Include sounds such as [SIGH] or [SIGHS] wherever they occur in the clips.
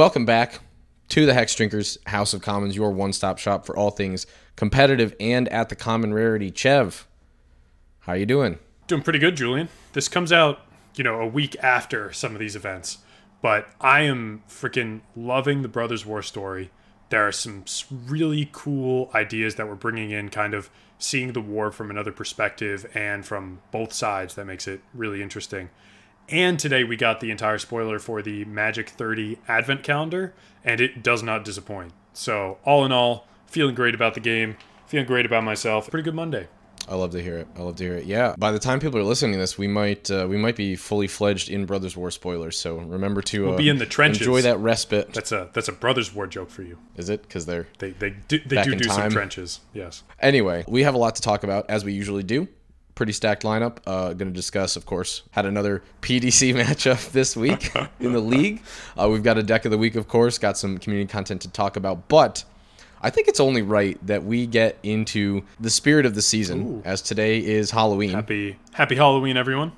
Welcome back to the Hex Drinkers House of Commons, your one-stop shop for all things competitive and at the common rarity. Chev, how you doing? Doing pretty good, Julian. This comes out, you know, a week after some of these events, but I am freaking loving the Brothers War story. There are some really cool ideas that we're bringing in, kind of seeing the war from another perspective and from both sides. That makes it really interesting. And today we got the entire spoiler for the Magic 30 Advent calendar, and it does not disappoint. So, all in all, feeling great about the game, feeling great about myself. Pretty good Monday. I love to hear it. I love to hear it. Yeah. By the time people are listening to this, we might uh, we might be fully fledged in Brothers War spoilers. So remember to We'll uh, be in the trenches. Enjoy that respite. That's a that's a Brothers War joke for you. Is it? Because they're They they do they do do some trenches. Yes. Anyway, we have a lot to talk about as we usually do. Pretty stacked lineup. Uh, going to discuss, of course, had another PDC [LAUGHS] matchup this week [LAUGHS] in the league. Uh, we've got a deck of the week, of course. Got some community content to talk about, but I think it's only right that we get into the spirit of the season, as today is Halloween. Happy Happy Halloween, everyone.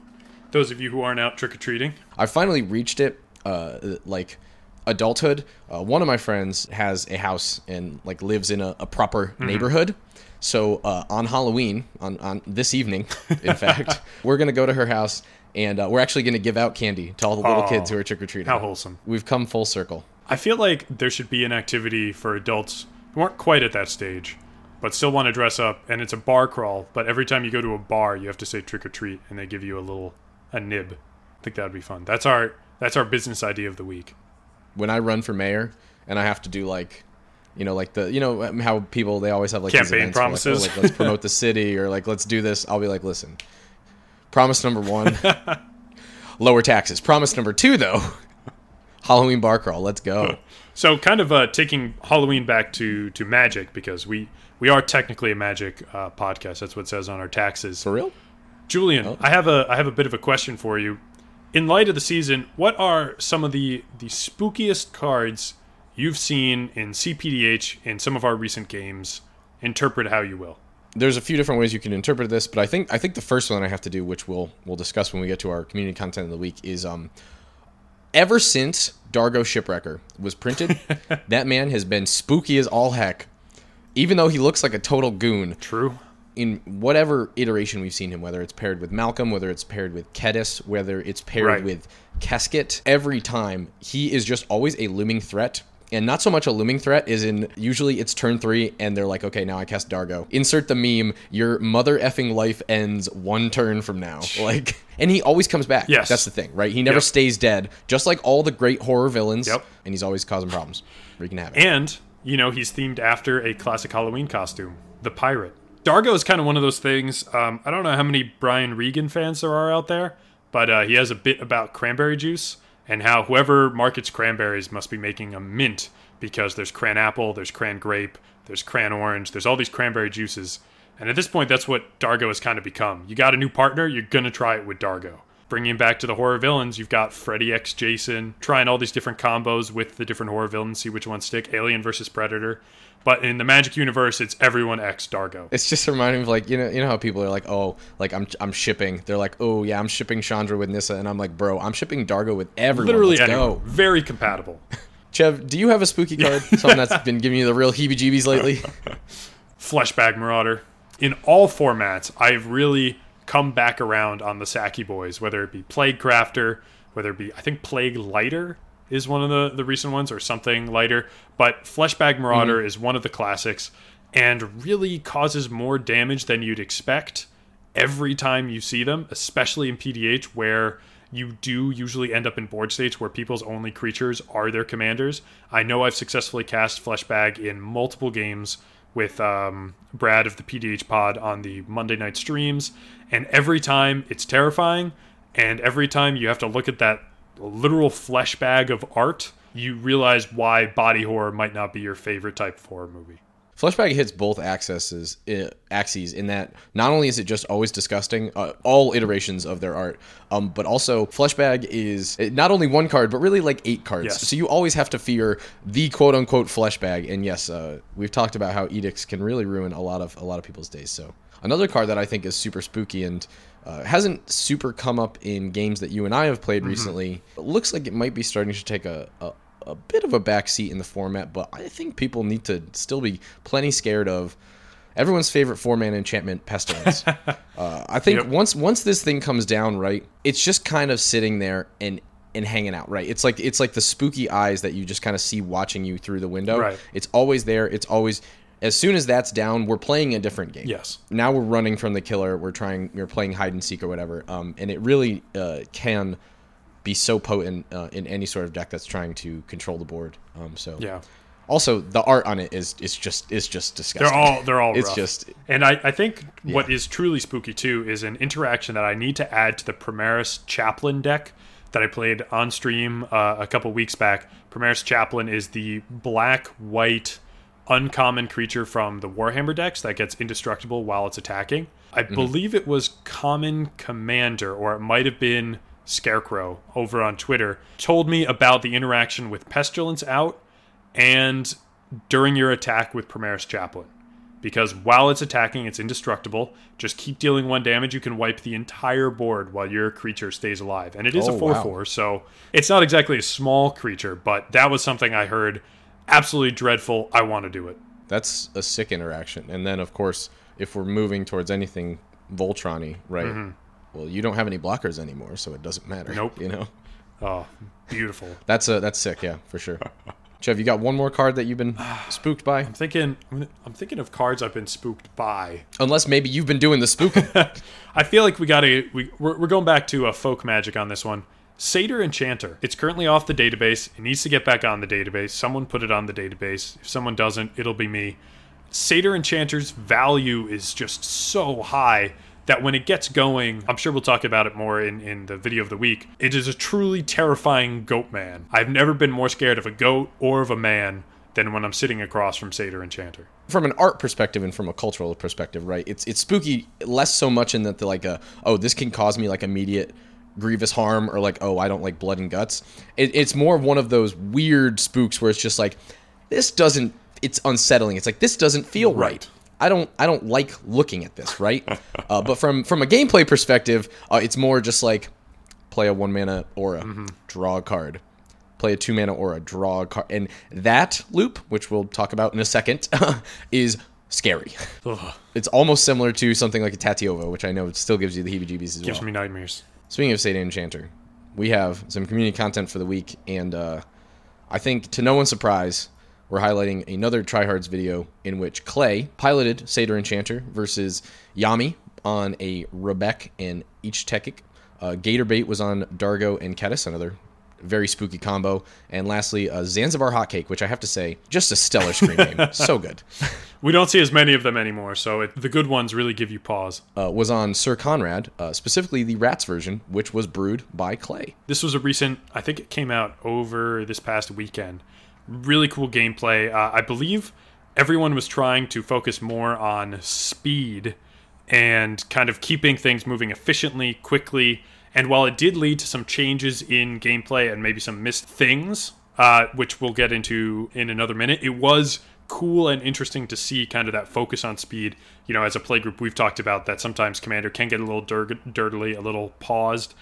Those of you who aren't out trick or treating. I finally reached it, uh, like adulthood. Uh, one of my friends has a house and like lives in a, a proper neighborhood. So uh, on Halloween, on, on this evening, in fact, [LAUGHS] we're gonna go to her house and uh, we're actually gonna give out candy to all the little Oh, kids who are trick or treating. How wholesome. We've come full circle. I feel like there should be an activity for adults who aren't quite at that stage, but still want to dress up, and it's a bar crawl. But every time you go to a bar, you have to say trick or treat, and they give you a little a nib. I think that would be fun. That's our that's our business idea of the week. When I run for mayor and I have to do like. You know, like the you know how people they always have like Campaign where, like, oh, promises. like, let's promote the city or like let's do this. I'll be like, listen, promise number one, [LAUGHS] lower taxes. Promise number two, though, [LAUGHS] Halloween bar crawl. Let's go. So, kind of uh, taking Halloween back to to magic because we we are technically a magic uh, podcast. That's what it says on our taxes. For real? Julian, I have a I have a bit of a question for you. In light of the season, what are some of the the spookiest cards you've seen in CPDH in some of our recent games? Interpret how you will. There's a few different ways you can interpret this, but I think I think the first one I have to do, which we'll we'll discuss when we get to our community content of the week, is um. Ever since Dargo Shipwrecker was printed, [LAUGHS] that man has been spooky as all heck. Even though he looks like a total goon, True. in whatever iteration we've seen him, whether it's paired with Malcolm, whether it's paired with Ketis, whether it's paired Right. with Keskit, every time he is just always a looming threat. And not so much a looming threat is in usually it's turn three and they're like, okay, now I cast Dargo. Insert the meme, your mother effing life ends one turn from now. Like, and he always comes back. Yes. That's the thing, right? He never Yep. stays dead, just like all the great horror villains. Yep. And he's always causing problems, wreaking havoc. And, you know, he's themed after a classic Halloween costume, the pirate. Dargo is kind of one of those things. Um, I don't know how many Brian Regan fans there are out there, but uh, he has a bit about cranberry juice and how whoever markets cranberries must be making a mint because there's cran apple, there's cran grape, there's cran orange, there's all these cranberry juices. And at this point, that's what Dargo has kind of become. You got a new partner, you're going to try it with Dargo. Bringing back to the horror villains, you've got Freddy X Jason, trying all these different combos with the different horror villains, see which ones stick. Alien versus Predator. But in the Magic universe, it's everyone X Dargo. It's just reminding me of like you know you know how people are like oh like I'm I'm shipping they're like oh yeah I'm shipping Chandra with Nissa and I'm like bro I'm shipping Dargo with everyone Literally let's anyone. go Very compatible. [LAUGHS] Chev do you have a spooky card something that's [LAUGHS] been giving you the real heebie-jeebies lately [LAUGHS] Fleshbag Marauder. In all formats, I've really come back around on the Saki boys, whether it be Plague Crafter, whether it be, I think Plague Lighter is one of the, the recent ones, or something lighter. But Fleshbag Marauder mm-hmm. is one of the classics and really causes more damage than you'd expect every time you see them, especially in PDH, where you do usually end up in board states where people's only creatures are their commanders. I know I've successfully cast Fleshbag in multiple games with um, Brad of the PDH pod on the Monday night streams, and every time it's terrifying, and every time you have to look at that literal flesh bag of art, you realize why body horror might not be your favorite type of horror movie. Fleshbag hits both axes, uh, axes in that not only is it just always disgusting, uh, all iterations of their art, um, but also Fleshbag is uh, not only one card, but really like eight cards. Yes. So you always have to fear the quote unquote Fleshbag. And yes, uh, we've talked about how edicts can really ruin a lot of a lot of people's days. So another card that I think is super spooky and uh, hasn't super come up in games that you and I have played recently. It looks like it might be starting to take a, a a bit of a backseat in the format, but I think people need to still be plenty scared of everyone's favorite four man enchantment, Pestilence. [LAUGHS] uh, I think Yep. once once this thing comes down, right, it's just kind of sitting there and and hanging out, right? It's like it's like the spooky eyes that you just kind of see watching you through the window. Right. It's always there. It's always as soon as that's down, we're playing a different game. Yes. Now we're running from the killer. We're trying. We're playing hide and seek or whatever. Um, and it really uh, can be so potent uh, in any sort of deck that's trying to control the board. Um, so Yeah. Also, the art on it is is just is just disgusting. They're all they're all [LAUGHS] It's rough. just- and I, I think what Yeah. is truly spooky too is an interaction that I need to add to the Primaris Chaplain deck that I played on stream uh, a couple weeks back. Primaris Chaplain is the black white uncommon creature from the Warhammer decks that gets indestructible while it's attacking. I believe it was Common Commander, or it might have been Scarecrow over on Twitter, told me about the interaction with Pestilence out and during your attack with Primaris Chaplain. Because while it's attacking, it's indestructible. Just keep dealing one damage. You can wipe the entire board while your creature stays alive. And it is Oh, a 4 wow. 4, so it's not exactly a small creature, but that was something I heard absolutely dreadful. I want to do it. That's a sick interaction. And then, of course, if we're moving towards anything Voltron-y, right? Mm-hmm. Well, you don't have any blockers anymore, so it doesn't matter. Nope. You know, Oh, beautiful. that's a that's sick. Yeah, for sure. Chev, you got one more card that you've been [SIGHS] spooked by? I'm thinking. I'm thinking of cards I've been spooked by. Unless maybe you've been doing the spooking. [LAUGHS] I feel like we got to we we're, we're going back to a folk magic on this one. Satyr Enchanter. It's currently off the database. It needs to get back on the database. Someone put it on the database. If someone doesn't, it'll be me. Satyr Enchanter's value is just so high that when it gets going, I'm sure we'll talk about it more in, in the video of the week. It is a truly terrifying goat man. I've never been more scared of a goat or of a man than when I'm sitting across from Satyr Enchanter. from an art perspective and from a cultural perspective, right? It's it's spooky less so much in that the like a oh this can cause me like immediate grievous harm or like oh I don't like blood and guts. It, it's more of one of those weird spooks where it's just like this doesn't it's unsettling. It's like this doesn't feel right. Right. I don't I don't like looking at this, right? [LAUGHS] uh, but from from a gameplay perspective, uh, it's more just like play a one mana aura, draw a card. Play a two mana aura, draw a card, and that loop, which we'll talk about in a second, [LAUGHS] is scary. Ugh, It's almost similar to something like a Tatyova, which I know still gives you the heebie-jeebies as gives well. Gives me nightmares. Speaking of Satyr Enchanter, we have some community content for the week, and uh, I think to no one's surprise, we're highlighting another Tryhards video in which Clay piloted Satyr Enchanter versus Yami on a Rebbec and Ich-Tekik. Uh, Gatorbait was on Dargo and Ketis, another very spooky combo. And lastly, uh, Zanzibar Hotcake, which I have to say, just a stellar screen name. [LAUGHS] So good. We don't see as many of them anymore, so it, the good ones really give you pause. Uh, was on Syr Konrad, uh, specifically the Rats version, which was brewed by Clay. This was a recent, I think it came out over this past weekend. Really cool gameplay. Uh, I believe everyone was trying to focus more on speed and kind of keeping things moving efficiently, quickly. And while it did lead to some changes in gameplay and maybe some missed things, uh, which we'll get into in another minute, it was cool and interesting to see kind of that focus on speed. You know, as a playgroup, we've talked about that sometimes Commander can get a little dir- dirtily, a little paused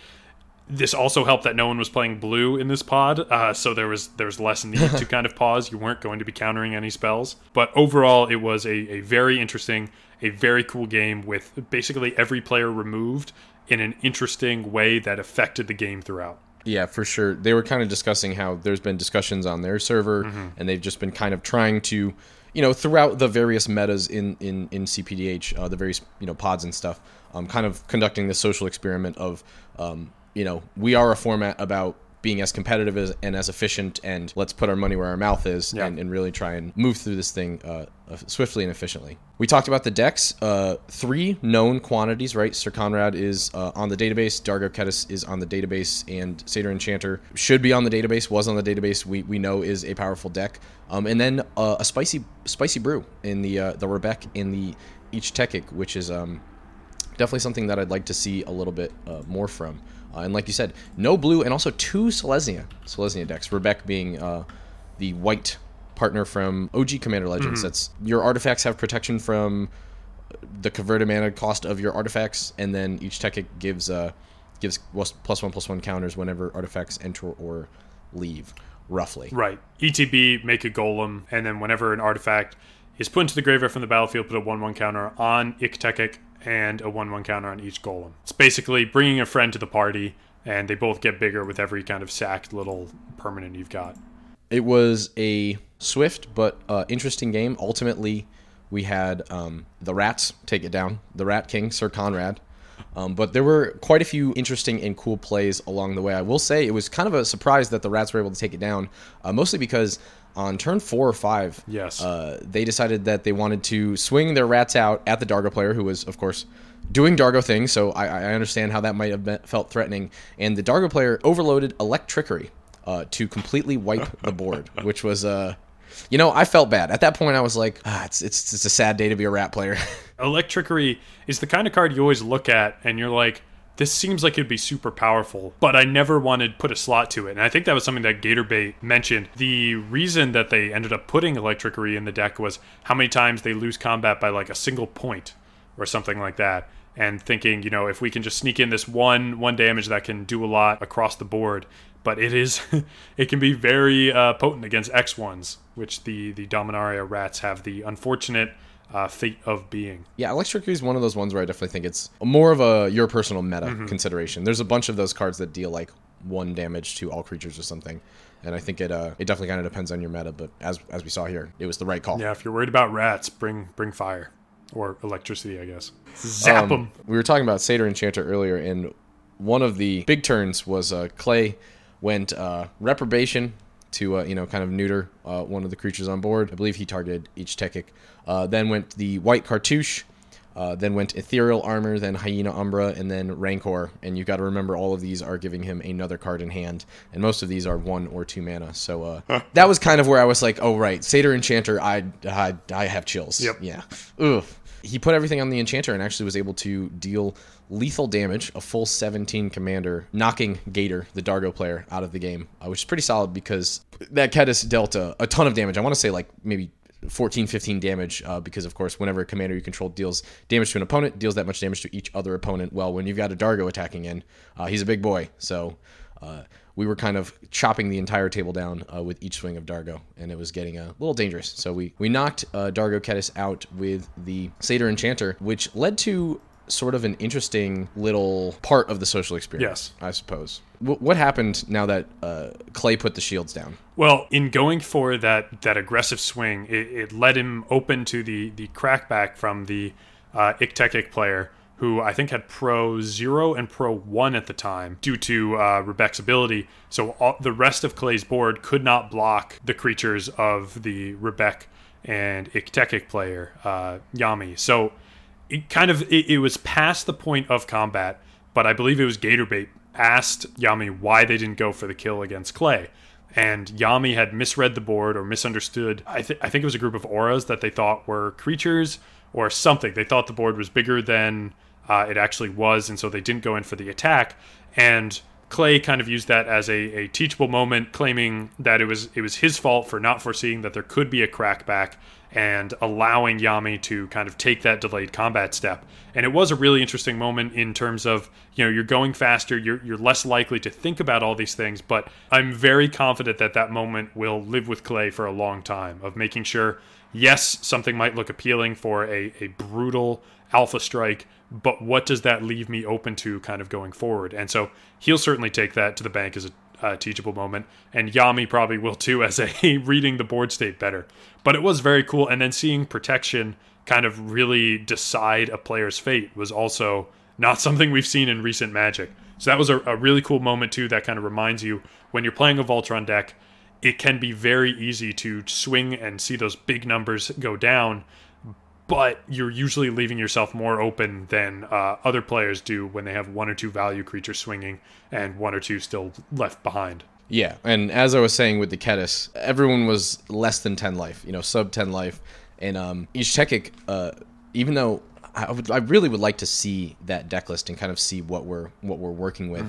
this also helped that no one was playing blue in this pod, uh, so there was there was less need to [LAUGHS] kind of pause. You weren't going to be countering any spells, but overall, it was a, a very interesting, a very cool game with basically every player removed in an interesting way that affected the game throughout. Yeah, for sure. They were kind of discussing how there's been discussions on their server, and they've just been kind of trying to, you know, throughout the various metas in in in CPDH, uh, the various you know pods and stuff, um, kind of conducting this social experiment of, um, you know, we are a format about being as competitive as, and as efficient, and let's put our money where our mouth is, Yeah. and, and really try and move through this thing uh, uh, swiftly and efficiently. We talked about the decks. Uh, three known quantities, right? Syr Konrad is uh, on the database. Dargo Ketis is on the database, and Satyr Enchanter should be on the database. Was on the database. We, we know is a powerful deck. Um, and then uh, a spicy spicy brew in the uh, the Rebbec in the Ich-Tekik, which is um, definitely something that I'd like to see a little bit uh, more from. Uh, and like you said, no blue and also two Selesnya Selesnya decks. Rebbec being uh, the white partner from OG Commander Legends. That's your artifacts have protection from the converted mana cost of your artifacts, and then Ich-Tekik gives uh, gives plus one plus one counters whenever artifacts enter or leave. roughly. Right. ETB, make a golem, and then whenever an artifact is put into the graveyard from the battlefield, put a 1 1 counter on Ich-Tekik and a 1 1 counter on each golem. It's basically bringing a friend to the party, and they both get bigger with every kind of sacked little permanent you've got. It was a swift but uh, interesting game. Ultimately, we had um, the Rats take it down, the Rat King, Syr Konrad. Um, but there were quite a few interesting and cool plays along the way. I will say it was kind of a surprise that the Rats were able to take it down, uh, mostly because on turn four or five, Yes. uh, they decided that they wanted to swing their Rats out at the Dargo player, who was, of course, doing Dargo things. So I, I understand how that might have been, felt threatening. And the Dargo player overloaded Electrickery uh, to completely wipe [LAUGHS] the board, which was. Uh, you know, I felt bad at that point. I was like, ah, it's it's it's a sad day to be a rat player. [LAUGHS] Electrickery is the kind of card you always look at and you're like, this seems like it'd be super powerful, but I never wanted to put a slot to it. And I think that was something that Gator Gatorbait mentioned. The reason that they ended up putting Electrickery in the deck was how many times they lose combat by like a single point or something like that. And thinking, you know, if we can just sneak in this one one damage that can do a lot across the board, but it is [LAUGHS] it can be very uh, potent against X ones, which the the Dominaria rats have the unfortunate uh, fate of being. yeah, Electrickery is one of those ones where I definitely think it's more of a your personal meta Mm-hmm. consideration. There's a bunch of those cards that deal like one damage to all creatures or something, and I think it uh, it definitely kind of depends on your meta. But as as we saw here, it was the right call. Yeah, if you're worried about rats, bring bring fire or electricity, I guess. Zap Um, them. We were talking about Satyr Enchanter earlier, and one of the big turns was uh, Clay went uh, reprobation to uh, you know kind of neuter uh, one of the creatures on board. I believe he targeted Ich-Tekik. Uh, then went the white cartouche. Uh, then went ethereal armor, then hyena umbra, and then rancor. And you got to remember all of these are giving him another card in hand, and most of these are one or two mana. So uh, that was kind of where I was like, oh right, Satyr Enchanter, I I, I have chills. Yep. Yeah. Ugh. He put everything on the enchanter and actually was able to deal lethal damage, a full 17 commander, knocking Gator, the Dargo player, out of the game, uh, which is pretty solid because that Ketis dealt a, a ton of damage. I want to say like maybe 14, 15 damage uh, because, of course, whenever a commander you control deals damage to an opponent, deals that much damage to each other opponent. Well, when you've got a Dargo attacking in, uh, he's a big boy. So uh, we were kind of chopping the entire table down uh, with each swing of Dargo, and it was getting a little dangerous. So we, we knocked uh, Dargo Ketis out with the Satyr Enchanter, which led to sort of an interesting little part of the social experience, Yes. I suppose. W- what happened now that uh, Clay put the shields down? Well, in going for that that aggressive swing, it, it led him open to the the crackback from the uh, Ich-Tekik player, who I think had Pro Zero and Pro One at the time due to uh, Rebecca's ability. So all, the rest of Clay's board could not block the creatures of the Rebecca and Ich-Tekik player, uh, Yami. So it kind of it, it was past the point of combat, but I believe it was Gatorbait asked Yami why they didn't go for the kill against Clay. And Yami had misread the board or misunderstood. I, th- I think it was a group of auras that they thought were creatures or something. They thought the board was bigger than uh, it actually was, and so they didn't go in for the attack. And Clay kind of used that as a, a teachable moment, claiming that it was it was his fault for not foreseeing that there could be a crackback and allowing Yami to kind of take that delayed combat step. And it was a really interesting moment in terms of, you know, you're going faster, you're, you're less likely to think about all these things, but I'm very confident that that moment will live with Clay for a long time of making sure, yes, something might look appealing for a, a brutal alpha strike, but what does that leave me open to kind of going forward? And so he'll certainly take that to the bank as a uh, teachable moment, and Yami probably will too as a [LAUGHS] reading the board state better. But it was very cool, and then seeing protection kind of really decide a player's fate was also not [LAUGHS] something we've seen in recent Magic. So that was a, a really cool moment too. That kind of reminds you when you're playing a Voltron deck, it can be very easy to swing and see those big numbers go down but you're usually leaving yourself more open than uh, other players do when they have one or two value creatures swinging and one or two still left behind. Yeah, and as I was saying with the Ketis, everyone was less than 10 life, you know, sub 10 life. And um, Ich-Tekik, uh, even though I, would, I really would like to see that deck list and kind of see what we're what we're working with.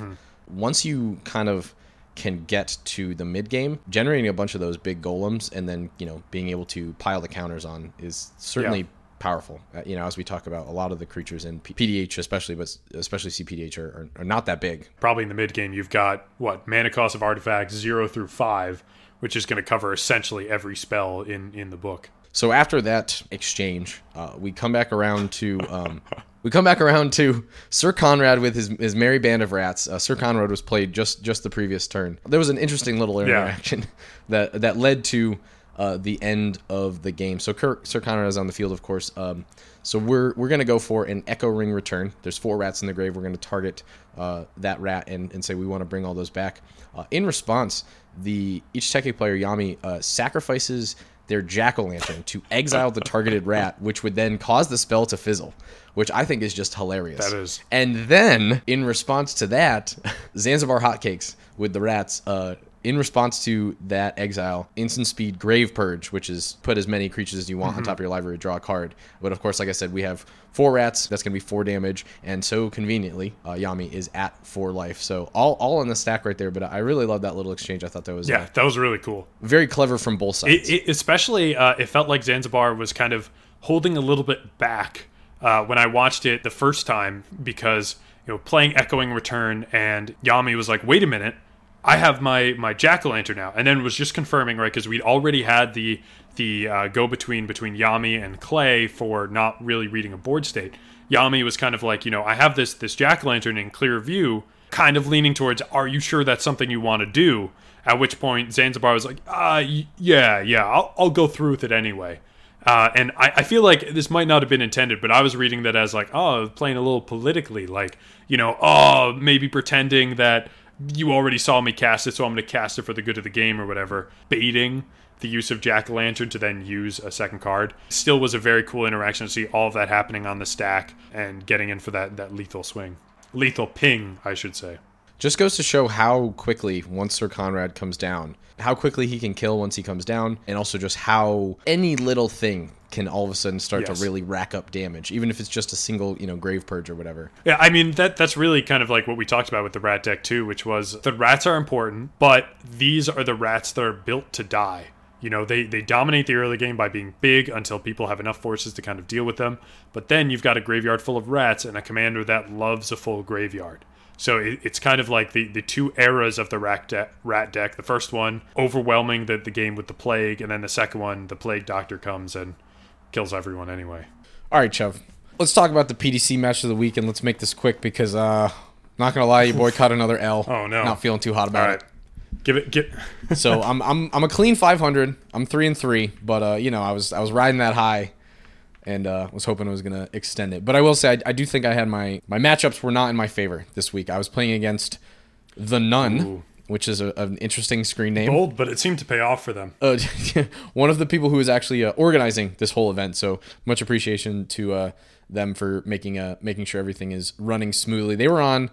Once you kind of can get to the mid game, generating a bunch of those big golems and then you know being able to pile the counters on is certainly Yeah. Powerful. Uh, you know, as we talk about a lot of the creatures in P- PDH, especially but especially CPDH are, are, are not that big. Probably in the mid game, you've got what mana cost of artifacts zero through five, which is going to cover essentially every spell in in the book. So after that exchange, uh, we come back around to um, we come back around to Syr Konrad with his, his merry band of rats. Uh, Syr Konrad was played just just the previous turn. There was an interesting little interaction [LAUGHS] that that led to uh, the end of the game. So Kirk, Syr Konrad is on the field, of course. Um, so we're we're gonna go for an Echoing Return. There's four rats in the grave. We're gonna target uh, that rat and, and say we want to bring all those back. Uh, in response, the each Teke player Yami uh, sacrifices their jack o' lantern to exile the targeted rat, which would then cause the spell to fizzle, which I think is just hilarious. That is. And then, in response to that, [LAUGHS] Zanzibar Hotcakes with the rats, uh, in response to that exile, instant speed Grave Purge, which is put as many creatures as you want on top of your library, draw a card. But of course, like I said, we have four rats. That's going to be four damage, and so conveniently, uh, Yami is at four life. So all all in the stack right there. But I really love that little exchange. I thought that was Yeah, uh, that was really cool. very clever from both sides. It, it, especially, uh, it felt like Zanzibar was kind of holding a little bit back uh, when I watched it the first time because you know playing Echoing Return and Yami was like, "Wait a minute, I have my my jack o' lantern now," and then was just confirming right because we'd already had the the uh, go between between Yami and Clay for not really reading a board state. Yami was kind of like, you know, I have this this jack o' lantern in clear view, kind of leaning towards, "Are you sure that's something you want to do?" At which point Zanzibar was like, uh, yeah, yeah, I'll, I'll go through with it anyway. Uh, and I, I feel like this might not have been intended, but I was reading that as like, oh, playing a little politically, like, you know, oh, maybe pretending that you already saw me cast it, so I'm going to cast it for the good of the game or whatever, baiting the use of Jack Lantern to then use a second card. Still was a very cool interaction to see all of that happening on the stack and getting in for that, that lethal swing. Lethal ping, I should say. Just goes to show how quickly once Syr Konrad comes down, how quickly he can kill once he comes down, and also just how any little thing can all of a sudden start Yes. to really rack up damage, even if it's just a single, you know, grave purge or whatever. Yeah, I mean that that's really kind of like what we talked about with the rat deck too, which was the rats are important, but these are the rats that are built to die. You know, they they dominate the early game by being big until people have enough forces to kind of deal with them. But then you've got a graveyard full of rats and a commander that loves a full graveyard. So it, it's kind of like the, the two eras of the rat, de- rat deck. The first one overwhelming the, the game with the plague, and then the second one, the plague doctor comes and kills everyone anyway. All right, Chev. Let's talk about the PDC match of the week, and let's make this quick because, uh, not gonna lie, you boycott another L. [LAUGHS] Oh, no. Not feeling too hot All about right, give it get. So I'm I'm I'm a clean 500. I'm three and three, but uh, you know, I was I was riding that high, and uh, was hoping I was gonna extend it. But I will say, I, I do think I had my my matchups were not in my favor this week. I was playing against the None, Ooh. which is a, an interesting screen name. Bold, but it seemed to pay off for them. uh, [LAUGHS] one of the people who was actually uh, organizing this whole event. So much appreciation to uh, them for making uh, making sure everything is running smoothly. They were on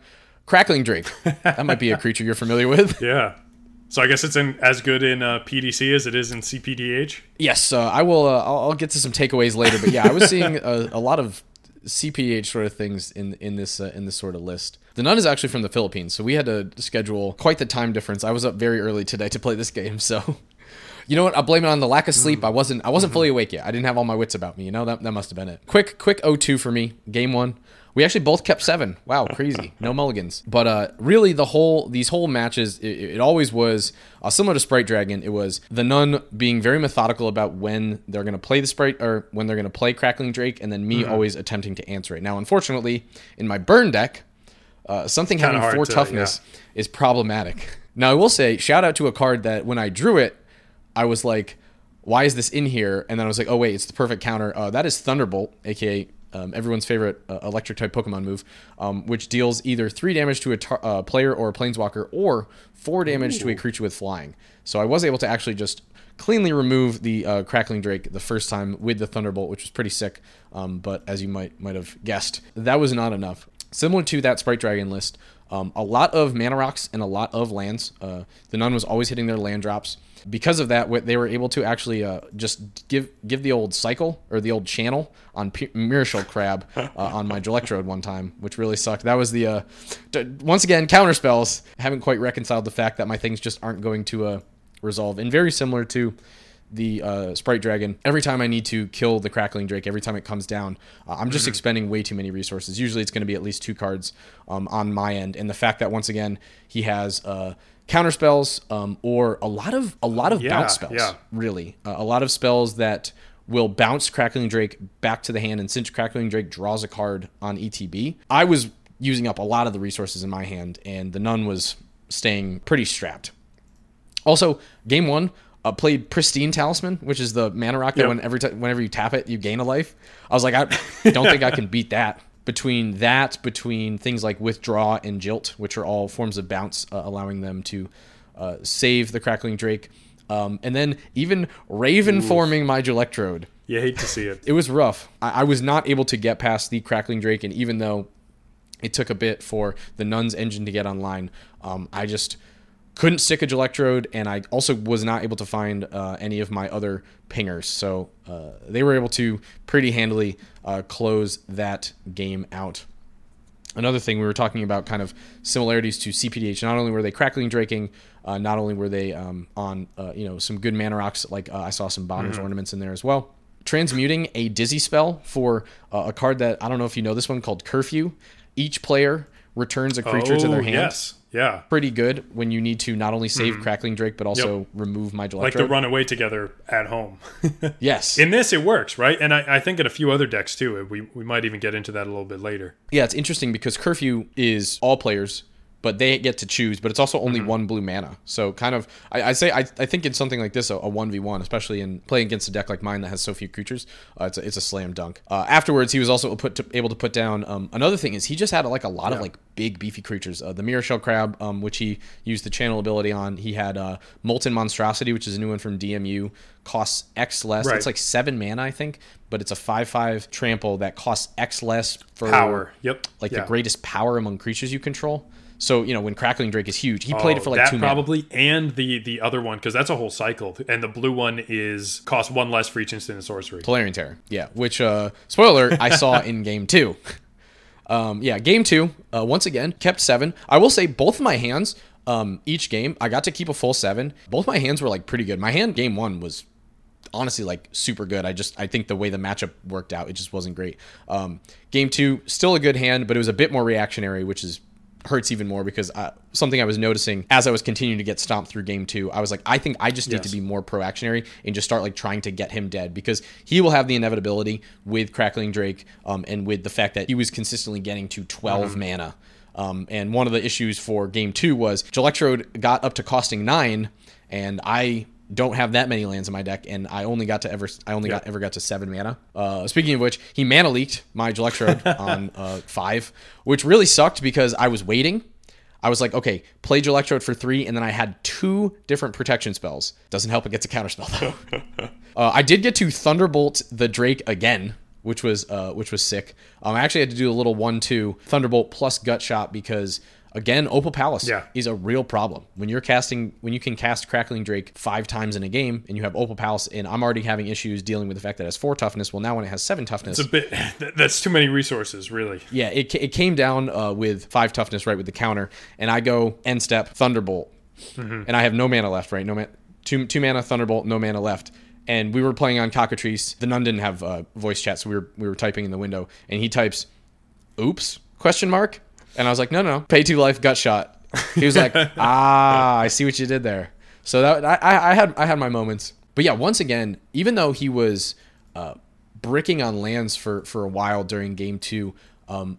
Crackling Drake. [LAUGHS] That might be a creature you're familiar with. Yeah. So I guess it's in as good in uh, PDC as it is in CPDH. Yes, uh, I will. Uh, I'll, I'll get to some takeaways later. But yeah, I was seeing a, a lot of CPH sort of things in in this uh, in this sort of list. The None is actually from the Philippines, so we had to schedule quite the time difference. I was up very early today to play this game, so you know what? I'll blame it on the lack of sleep. I wasn't I wasn't fully awake yet. I didn't have all my wits about me. You know that that must have been it. Quick quick 0-2 for me. Game one. We actually both kept seven. Wow, crazy. No mulligans. But uh, really, the whole these whole matches, it, it always was uh, similar to Sprite Dragon. It was the None being very methodical about when they're going to play the Sprite or when they're going to play Crackling Drake, and then me always attempting to answer it. Now, unfortunately, in my burn deck, uh, something having four to- toughness is problematic. Now, I will say, shout out to a card that when I drew it, I was like, why is this in here? And then I was like, oh, wait, it's the perfect counter. Uh, that is Thunderbolt, aka um, everyone's favorite uh, electric type Pokemon move, um, which deals either three damage to a tar- uh, player or a planeswalker or four damage to a creature with flying. So I was able to actually just cleanly remove the uh, Crackling Drake the first time with the Thunderbolt, which was pretty sick. Um, but as you might might have guessed, that was not enough. Similar to that Sprite Dragon list, um, a lot of mana rocks and a lot of lands. Uh, the None was always hitting their land drops. Because of that, they were able to actually uh, just give give the old cycle or the old channel on P- Crab uh, on my Electrode one time, which really sucked. That was the uh, d- once again counter spells. I haven't quite reconciled the fact that my things just aren't going to uh, resolve, and very similar to the uh, Sprite Dragon, every time I need to kill the Crackling Drake, every time it comes down, uh, I'm just expending way too many resources. Usually it's going to be at least two cards um, on my end. And the fact that, once again, he has. Uh, counter spells um, or a lot of a lot of Yeah, bounce spells yeah. really uh, a lot of spells that will bounce crackling drake back to the hand and since crackling drake draws a card on etb i was using up a lot of the resources in my hand and the None was staying pretty strapped also game one uh, played pristine talisman which is the mana rock that Yep. when every time whenever you tap it you gain a life i was like i don't [LAUGHS] think i can beat that between that between things like withdraw and jilt which are all forms of bounce uh, allowing them to uh, save the crackling drake. Um, and then even raven forming my electrode You hate to see it. it was rough. I, I was not able to get past the crackling drake and even though it took a bit for the None's engine to get online um, i just couldn't stick a electrode and i also was not able to find uh, any of my other pingers so uh, they were able to pretty handily uh, close that game out another thing we were talking about kind of similarities to CPDH. Not only were they crackling draking, uh, not only were they um, on uh, you know some good mana rocks, like uh, I saw some Bonder's Ornaments in there as well. Transmuting a dizzy spell for uh, a card that I don't know if you know this one called Curfew. Each player returns a creature to their Oh, hand. Yes. Yeah. Pretty good when you need to not only save mm-hmm. Crackling Drake but also remove my Like Electro. to run away together at home. [LAUGHS] yes. In this, it works, right? And I, I think in a few other decks too. We, we might even get into that a little bit later. Yeah, it's interesting because curfew is all players, but they get to choose. But it's also only Mm-hmm. one blue mana. So kind of, I, I say, I, I think in something like this, a one v one, especially in playing against a deck like mine that has so few creatures, uh, it's a, it's a slam dunk. Uh, afterwards, he was also put to, able to put down. Um, another thing is he just had like a lot of like big beefy creatures. Uh, the mirror shell crab, um, which he used the channel ability on. He had uh, molten monstrosity, which is a new one from DMU. Costs X less. Right. It's like seven mana, I think, but it's a five five trample that costs X less for Power. Yep. like Yeah. the greatest power among creatures you control. So you know when Crackling Drake is huge, he played it Oh, for like that two mana. probably and the the other one because that's a whole cycle and the blue one is cost one less for each instant and sorcery Tolarian Terror, yeah. Which uh, spoiler I saw [LAUGHS] in game two. Um, yeah, game two uh, once again kept seven. I will say both of my hands, um, each game I got to keep a full seven. Both my hands were like pretty good. My hand game one was honestly like super good. I just I think the way the matchup worked out, it just wasn't great. Um, game two, still a good hand, but it was a bit more reactionary, which is hurts even more because uh, something I was noticing as I was continuing to get stomped through game two, I was like, I think I just need Yes. to be more proactionary and just start like trying to get him dead because he will have the inevitability with Crackling Drake um, and with the fact that he was consistently getting to 12 mana. Um, and one of the issues for game two was Electrode got up to costing nine, and I don't have that many lands in my deck, and I only got to ever I only got ever got to seven mana. Uh, speaking of which, he mana leaked my Electrode [LAUGHS] on uh, five, which really sucked because I was waiting. I was like, okay, play Electrode for three, and then I had two different protection spells. Doesn't help it gets a counterspell though. [LAUGHS] Uh, I did get to Thunderbolt the Drake again, which was uh, which was sick. Um, I actually had to do a little one-two Thunderbolt plus Gut Shot because again, Opal Palace Yeah. is a real problem when you're casting when you can cast Crackling Drake five times in a game and you have Opal Palace, and I'm already having issues dealing with the fact that it has four toughness. Well, now when it has seven toughness, it's a bit [LAUGHS] that's too many resources really yeah, it, it came down uh, with five toughness right with the counter, and I go end step Thunderbolt, and I have no mana left. Right, no mana, two two mana Thunderbolt, no mana left. And we were playing on Cockatrice. The None didn't have uh, voice chat, so we were we were typing in the window, and he types, "Oops?" question mark, and I was like, "No, no, pay two life gut shot." He was like, [LAUGHS] "Ah, I see what you did there." So that I, I I had I had my moments, but yeah, once again, even though he was uh, bricking on lands for for a while during game two, um,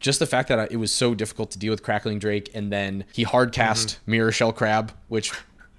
just the fact that it was so difficult to deal with crackling drake and then he hard cast Mm-hmm. mirror shell crab which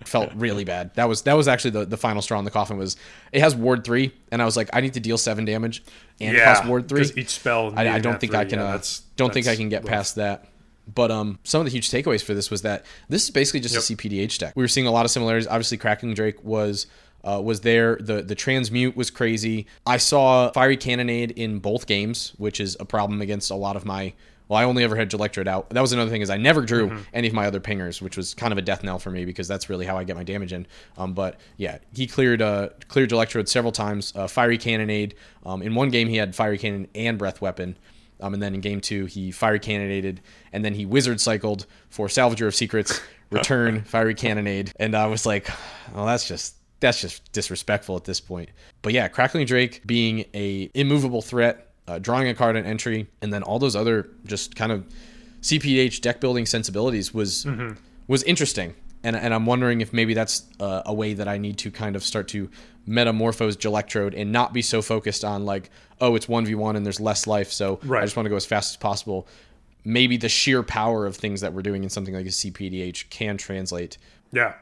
felt really bad that was that was actually the, the final straw in the coffin was it has ward three and i was like i need to deal seven damage and yeah cost ward three each spell I, I don't think three, i can yeah, uh, that's- don't think i can get rough. past that but um, some of the huge takeaways for this was that this is basically just a CPDH deck. We were seeing a lot of similarities. Obviously, Crackling Drake was uh, was there. The the transmute was crazy. I saw Fiery Cannonade in both games, which is a problem against a lot of my. Well, I only ever had Electrode out. That was another thing is I never drew Mm-hmm. any of my other pingers, which was kind of a death knell for me because that's really how I get my damage in. Um, but yeah, he cleared uh, cleared Electrode several times. Uh, Fiery Cannonade. Um, in one game, he had Fiery Cannon and Breath Weapon. Um, and then in game two, he fiery cannonaded, and then he wizard cycled for Salvager of Secrets, [LAUGHS] return, fiery cannonade, and I was like, "Well, that's just that's just disrespectful at this point. But yeah, Crackling Drake being a immovable threat, uh, drawing a card on entry, and then all those other just kind of CPH deck building sensibilities was mm-hmm. was interesting. And, and I'm wondering if maybe that's uh, a way that I need to kind of start to metamorphose Gelectrode and not be so focused on like, oh, it's 1v1 and there's less life, so right. I just want to go as fast as possible. Maybe the sheer power of things that we're doing in something like a CPDH can translate. Yeah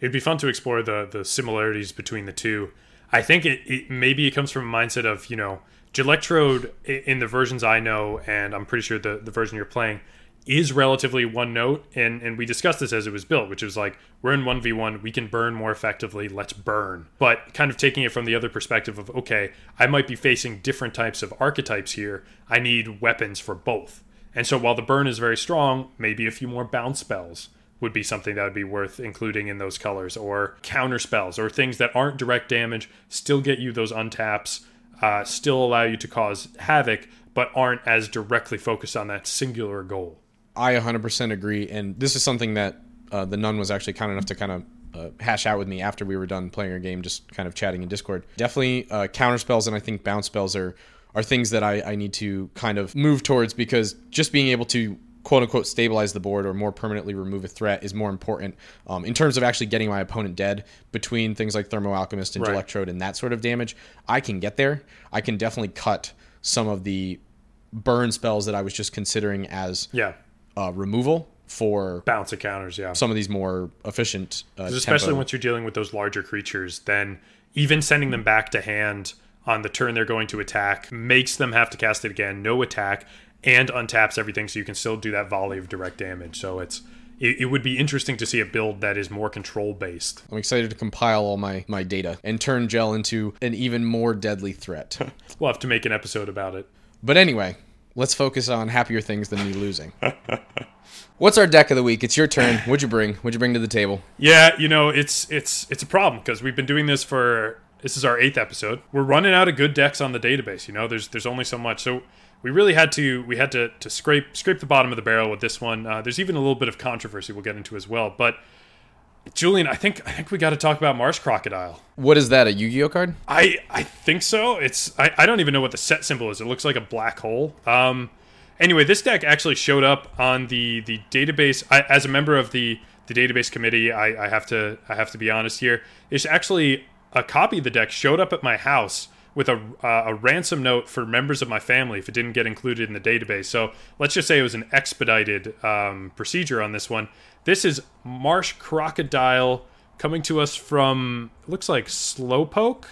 it'd be fun to explore the the similarities between the two. I think it, it maybe it comes from a mindset of you know Gelectrode in the versions I know, and I'm pretty sure the the version you're playing is relatively one note, and and we discussed this as it was built, which was like we're in one v one, we can burn more effectively, let's burn. But kind of taking it from the other perspective of okay, I might be facing different types of archetypes here. I need weapons for both. And so while the burn is very strong, maybe a few more bounce spells would be something that would be worth including in those colors, or counter spells, or things that aren't direct damage, still get you those untaps, uh, still allow you to cause havoc, but aren't as directly focused on that singular goal. I 100% agree, and this is something that uh, the None was actually kind enough to kind of uh, hash out with me after we were done playing our game, just kind of chatting in Discord. Definitely uh, counter spells and I think bounce spells are are things that I, I need to kind of move towards because just being able to quote unquote stabilize the board or more permanently remove a threat is more important um, in terms of actually getting my opponent dead between things like Thermo Alchemist and right. Electrode and that sort of damage. I can get there. I can definitely cut some of the burn spells that I was just considering as yeah uh, removal for bounce encounters. Yeah, some of these more efficient, uh, especially tempo. once you're dealing with those larger creatures, then even sending them back to hand on the turn they're going to attack makes them have to cast it again. No attack, and untaps everything so you can still do that volley of direct damage. So it's it, it, would be interesting to see a build that is more control based. I'm excited to compile all my, my data and turn Gel into an even more deadly threat. [LAUGHS] we'll have to make an episode about it. But anyway, let's focus on happier things than me losing. [LAUGHS] What's our deck of the week? It's your turn. What'd you bring? What'd you bring to the table? Yeah, you know, it's it's it's a problem because we've been doing this for this is our eighth episode. We're running out of good decks on the database. You know, there's there's only so much. So we really had to we had to, to scrape scrape the bottom of the barrel with this one. Uh, there's even a little bit of controversy we'll get into as well. But Julian, I think I think we got to talk about Marsh Crocodile. What is that? A Yu-Gi-Oh card? I I think so. It's I, I don't even know what the set symbol is. It looks like a black hole. Um. Anyway, this deck actually showed up on the the database. I, as a member of the the database committee, I, I have to I have to be honest here. It's actually a copy of the deck showed up at my house with a, uh, a ransom note for members of my family if it didn't get included in the database. So let's just say it was an expedited um, procedure on this one. This is Marsh Crocodile coming to us from looks like Slowpoke.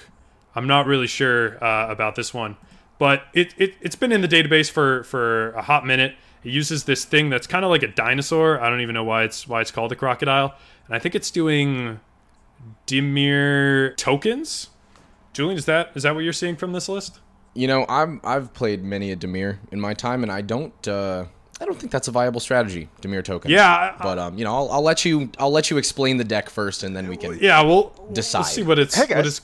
I'm not really sure uh, about this one, but it, it it's been in the database for for a hot minute. It uses this thing that's kind of like a dinosaur. I don't even know why it's why it's called a crocodile, and I think it's doing Dimir tokens Julian, is that is that what you're seeing from this list? You know, I'm I've played many a Dimir in my time, and I don't uh, I don't think that's a viable strategy, Dimir token. Yeah, but um, you know, I'll, I'll let you I'll let you explain the deck first, and then we can yeah, we'll decide. We'll see what it's hey guys. what is.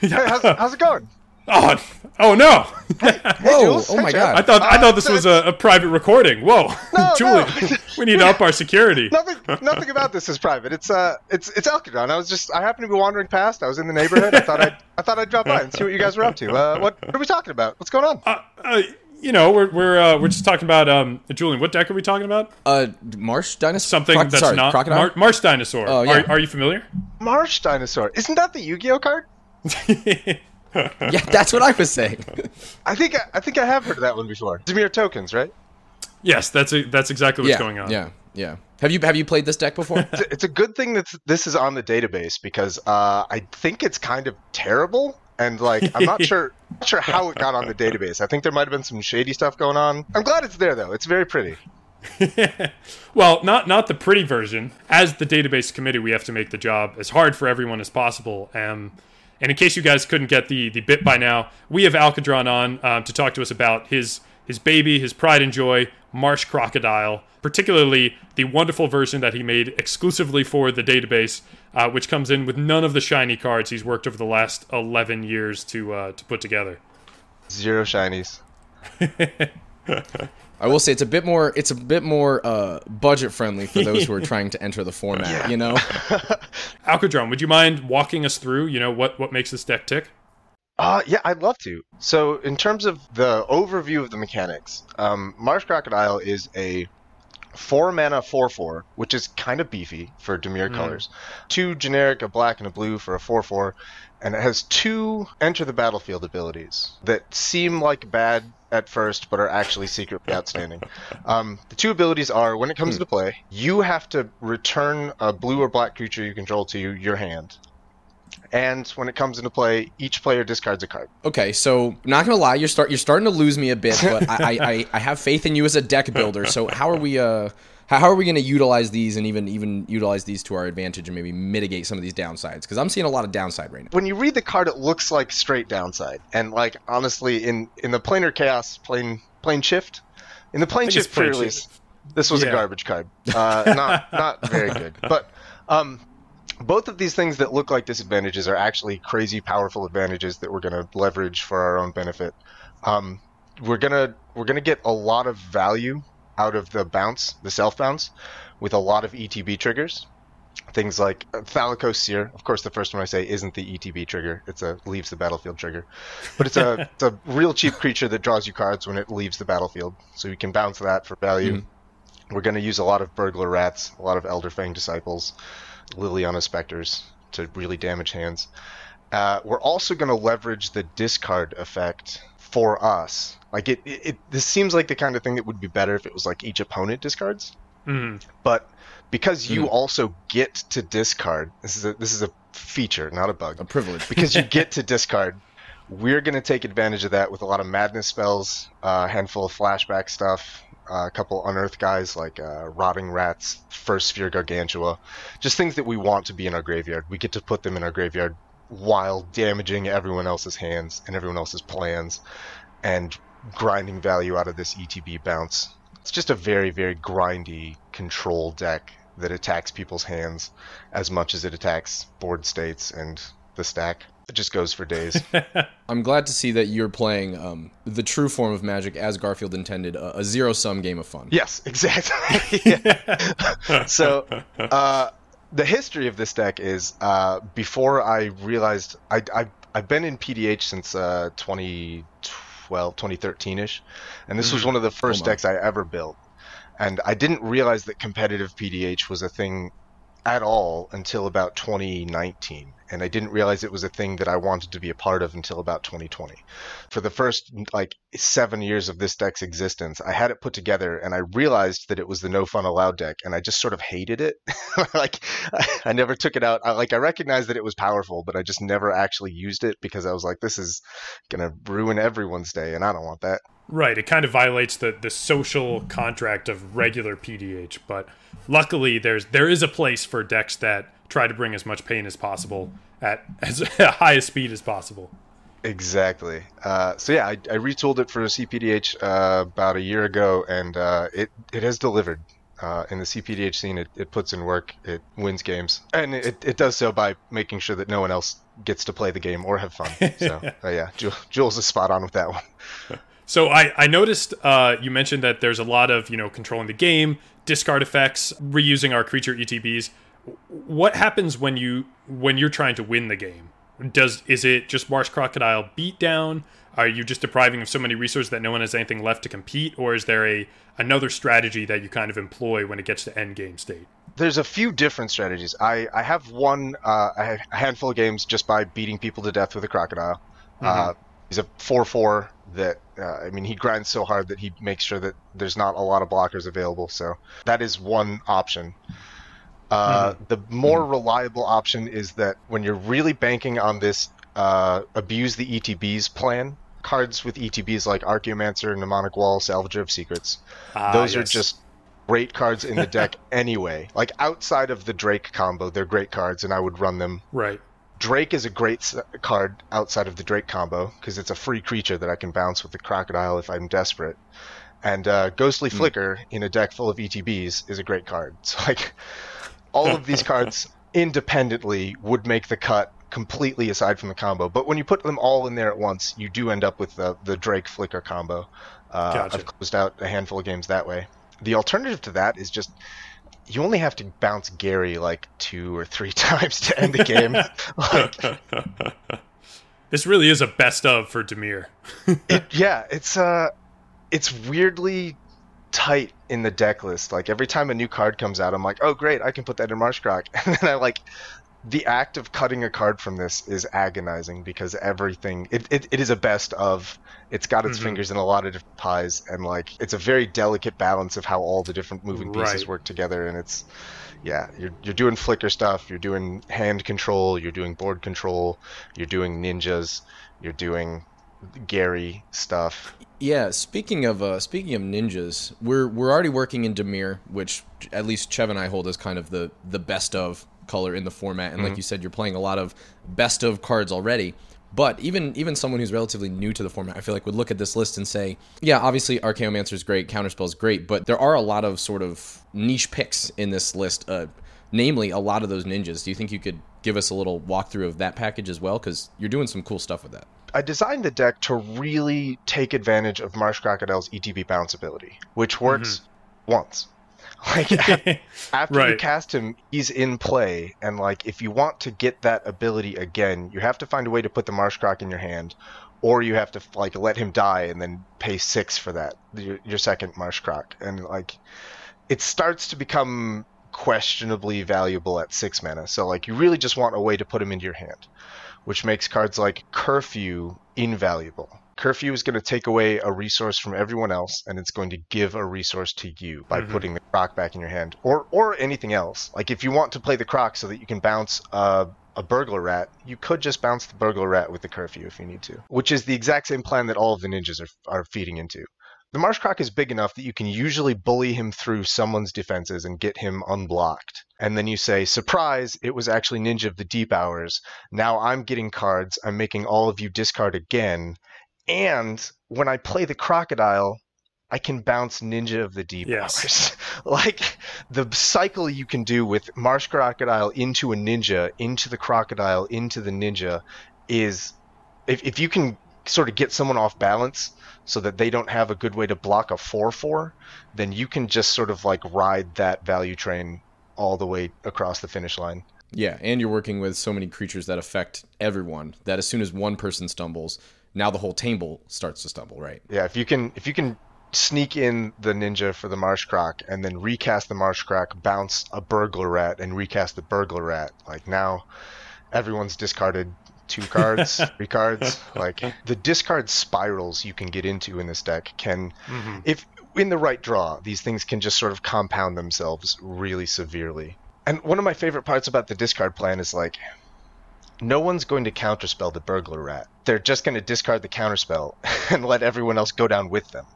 hey, how's, how's it going? [LAUGHS] Oh, oh no! Hey, Whoa! oh my god! I thought I thought this uh, was a, a, private recording. Whoa, no, [LAUGHS] Julie, no. we need to up our security. nothing, nothing about this is private. It's uh, it's it's Alkadron. I was just I happened to be wandering past. I was in the neighborhood. I thought I'd I thought I'd drop by and see what you guys were up to. Uh, what, what are we talking about? What's going on? Uh, uh, you know, we're we're uh, we're just talking about um, Julian. What deck are we talking about? Uh, marsh dinosaur. Something Croc- that's sorry, not crocodile. Mar- marsh dinosaur. Oh, yeah. are, are you familiar? Marsh dinosaur. Isn't that the Yu-Gi-Oh card? [LAUGHS] [LAUGHS] yeah, that's what I was saying. [LAUGHS] I think I think I have heard of that one before. Dimir tokens, right? Yes, that's a, that's exactly what's yeah, going on. Yeah, yeah. Have you have you played this deck before? it's, a, it's a good thing that this is on the database because uh, I think it's kind of terrible and like I'm not [LAUGHS] sure not sure how it got on the database. I think there might have been some shady stuff going on. I'm glad it's there though. It's very pretty. well, not not the pretty version. As the database committee, we have to make the job as hard for everyone as possible. Um, and in case you guys couldn't get the the bit by now, we have Alkadron on um, to talk to us about his his baby, his pride and joy, Marsh Crocodile, particularly the wonderful version that he made exclusively for the database, uh, which comes in with none of the shiny cards he's worked over the last 11 years to uh, to put together. Zero shinies. [LAUGHS] I will say it's a bit more it's a bit more uh, budget friendly for those who are trying to enter the format. You know, [LAUGHS] Alkadron, would you mind walking us through? You know what what makes this deck tick? Uh, yeah, I'd love to. So, in terms of the overview of the mechanics, um, Marsh Crocodile is a four mana four four, which is kind of beefy for Dimir Mm. colors. Two generic, a black and a blue for a four four, and it has two enter the battlefield abilities that seem like bad at first, but are actually secretly outstanding. [LAUGHS] Um, the two abilities are when it comes into play, you have to return a blue or black creature you control to your hand. And when it comes into play, each player discards a card. Okay, so not gonna lie, you're start you're starting to lose me a bit, but I, I, [LAUGHS] I, I have faith in you as a deck builder. So how are we uh how, how are we gonna utilize these and even even utilize these to our advantage and maybe mitigate some of these downsides? Because I'm seeing a lot of downside right now. when you read the card, it looks like straight downside. And like honestly, in in the planar chaos plane plane shift, in the plane shift Plane pre-release, Shift. this was Yeah. a garbage card. Uh, not [LAUGHS] not very good. But um, both of these things that look like disadvantages are actually crazy powerful advantages that we're going to leverage for our own benefit. Um, we're gonna we're gonna get a lot of value out of the bounce, the self bounce, with a lot of ETB triggers. Things like Thalakos Seer. Of course, the first one I say isn't the ETB trigger. It's a leaves the battlefield trigger, but it's a [LAUGHS] it's a real cheap creature that draws you cards when it leaves the battlefield. So you can bounce that for value. We're going to use a lot of burglar rats, a lot of Elderfang disciples, Liliana specters to really damage hands. Uh, we're also going to leverage the discard effect for us. Like it, it, it, this seems like the kind of thing that would be better if it was like each opponent discards. Mm. But because you Mhm. also get to discard, this is a this is a feature, not a bug A privilege. [LAUGHS] because you get to [LAUGHS] discard. We're going to take advantage of that with a lot of madness spells, uh, a handful of flashback stuff, uh, a couple unearth guys like uh, rotting rats, first sphere gargantua, just things that we want to be in our graveyard. We get to put them in our graveyard while damaging everyone else's hands and everyone else's plans, and grinding value out of this ETB bounce. It's just a very very grindy control deck that attacks people's hands as much as it attacks board states and the stack. It just goes for days. [LAUGHS] I'm glad to see that you're playing um, the true form of Magic as Garfield intended, a, a zero sum game of fun. yes, exactly. [LAUGHS] [LAUGHS] So, uh, the history of this deck is uh, before I realized I, I, I've been in PDH since uh, 2012, 2013 ish, and this was mm-hmm. one of the oh, first Oh decks I ever built. And I didn't realize that competitive PDH was a thing at all until about 2019 and i didn't realize it was a thing that i wanted to be a part of until about 2020 for the first like seven years of this deck's existence i had it put together and i realized that it was the no fun allowed deck and i just sort of hated it. [LAUGHS] Like [LAUGHS] I, never took it out. I, like i recognized that it was powerful but i just never actually used it because i was like this is gonna ruin everyone's day and i don't want that Right, it kind of violates the, the social contract of regular PDH, but luckily there's there is a place for decks that try to bring as much pain as possible at [LAUGHS] as high a speed as possible. Exactly. Uh, so yeah, I, I retooled it for CPDH uh, about a year ago, and uh, it it has delivered. Uh, in the CPDH scene, it, it puts in work, it wins games, and it, it does so by making sure that no one else gets to play the game or have fun. So [LAUGHS] yeah, Jules is spot on with that one. [LAUGHS] So I, I noticed uh, you mentioned that there's a lot of you know controlling the game, discard effects, reusing our creature ETBs. What happens when you when you're trying to win the game? Does is it just Marsh Crocodile beatdown? Are you just depriving of so many resources that no one has anything left to compete, or is there a another strategy that you kind of employ when it gets to end game state? There's a few different strategies. I, I have one, uh, a handful of games just by beating people to death with a crocodile. Uh, he's a 4 4 that, uh, I mean, he grinds so hard that he makes sure that there's not a lot of blockers available. So that is one option. Uh, The more reliable option is that when you're really banking on this uh, abuse the ETBs plan, cards with ETBs like Archaeomancer, Mnemonic Wall, Salvager of Secrets, Ah, those are just great cards in the deck [LAUGHS] anyway. Like outside of the Drake combo, they're great cards, and I would run them. right. Drake is a great card outside of the Drake combo because it's a free creature that I can bounce with the Crocodile if I'm desperate. And uh, Ghostly Flicker in a deck full of ETBs is a great card. [LAUGHS] So like, all of these [LAUGHS] cards independently would make the cut completely aside from the combo. But when you put them all in there at once, you do end up with the the Drake Flicker combo. Uh, Gotcha. I've closed out a handful of games that way. The alternative to that is just you only have to bounce Gary like two or three [LAUGHS] times to end the game. [LAUGHS] like, this really is a best of for Dimir. [LAUGHS] it, yeah, it's uh, it's weirdly tight in the deck list. Like every time a new card comes out, I'm like, oh great, I can put that in Marshcroc, and then I like the act of cutting a card from this is agonizing because everything it, it, it is a best of it's got its Mhm. fingers in a lot of different pies and like it's a very delicate balance of how all the different moving pieces Right. work together and it's yeah you're, you're doing flicker stuff you're doing hand control you're doing board control you're doing ninjas you're doing gary stuff Yeah, speaking of uh, speaking of ninjas, we're we're already working in Dimir, which at least Chev and I hold as kind of the the best of color in the format. And like you said, you're playing a lot of best of cards already. But even even someone who's relatively new to the format, I feel like would look at this list and say, yeah, obviously Archaeomancer is great, Counterspell is great, but there are a lot of sort of niche picks in this list. Uh, namely, a lot of those ninjas. Do you think you could give us a little walkthrough of that package as well? Because you're doing some cool stuff with that. I designed the deck to really take advantage of Marsh Crocodile's ETB bounce ability, which mm-hmm. works once. [LAUGHS] Like [LAUGHS] after you cast him, he's in play, and like if you want to get that ability again, you have to find a way to put the Marsh Croc in your hand, or you have to like let him die and then pay six for that your, your second Marsh Croc, and like it starts to become questionably valuable at six mana. So like you really just want a way to put him into your hand which makes cards like Curfew invaluable. Curfew is going to take away a resource from everyone else, and it's going to give a resource to you by Mhm. putting the croc back in your hand, or or anything else. Like if you want to play the croc so that you can bounce a, a burglar rat, you could just bounce the burglar rat with the curfew if you need to, which is the exact same plan that all of the ninjas are are feeding into. The Marsh Croc is big enough that you can usually bully him through someone's defenses and get him unblocked. And then you say, surprise, it was actually Ninja of the Deep Hours. Now I'm getting cards. I'm making all of you discard again. And when I play the crocodile, I can bounce Ninja of the Deep Yes. Hours. [LAUGHS] like the cycle you can do with Marsh Crocodile into a ninja, into the crocodile, into the ninja is if, if you can sort of get someone off balance so that they don't have a good way to block a 4-4, then you can just sort of like ride that value train all the way across the finish line. Yeah, and you're working with so many creatures that affect everyone that as soon as one person stumbles, now the whole table starts to stumble, right? Yeah, if you can if you can sneak in the ninja for the marsh croc and then recast the marsh croc, bounce a burglar rat and recast the burglar rat, like now everyone's discarded two cards, [LAUGHS] three cards. Like the discard spirals you can get into in this deck can Mhm. if in the right draw, these things can just sort of compound themselves really severely. And one of my favorite parts about the discard plan is like no one's going to counterspell the burglar rat. They're just going to discard the counterspell [LAUGHS] and let everyone else go down with them.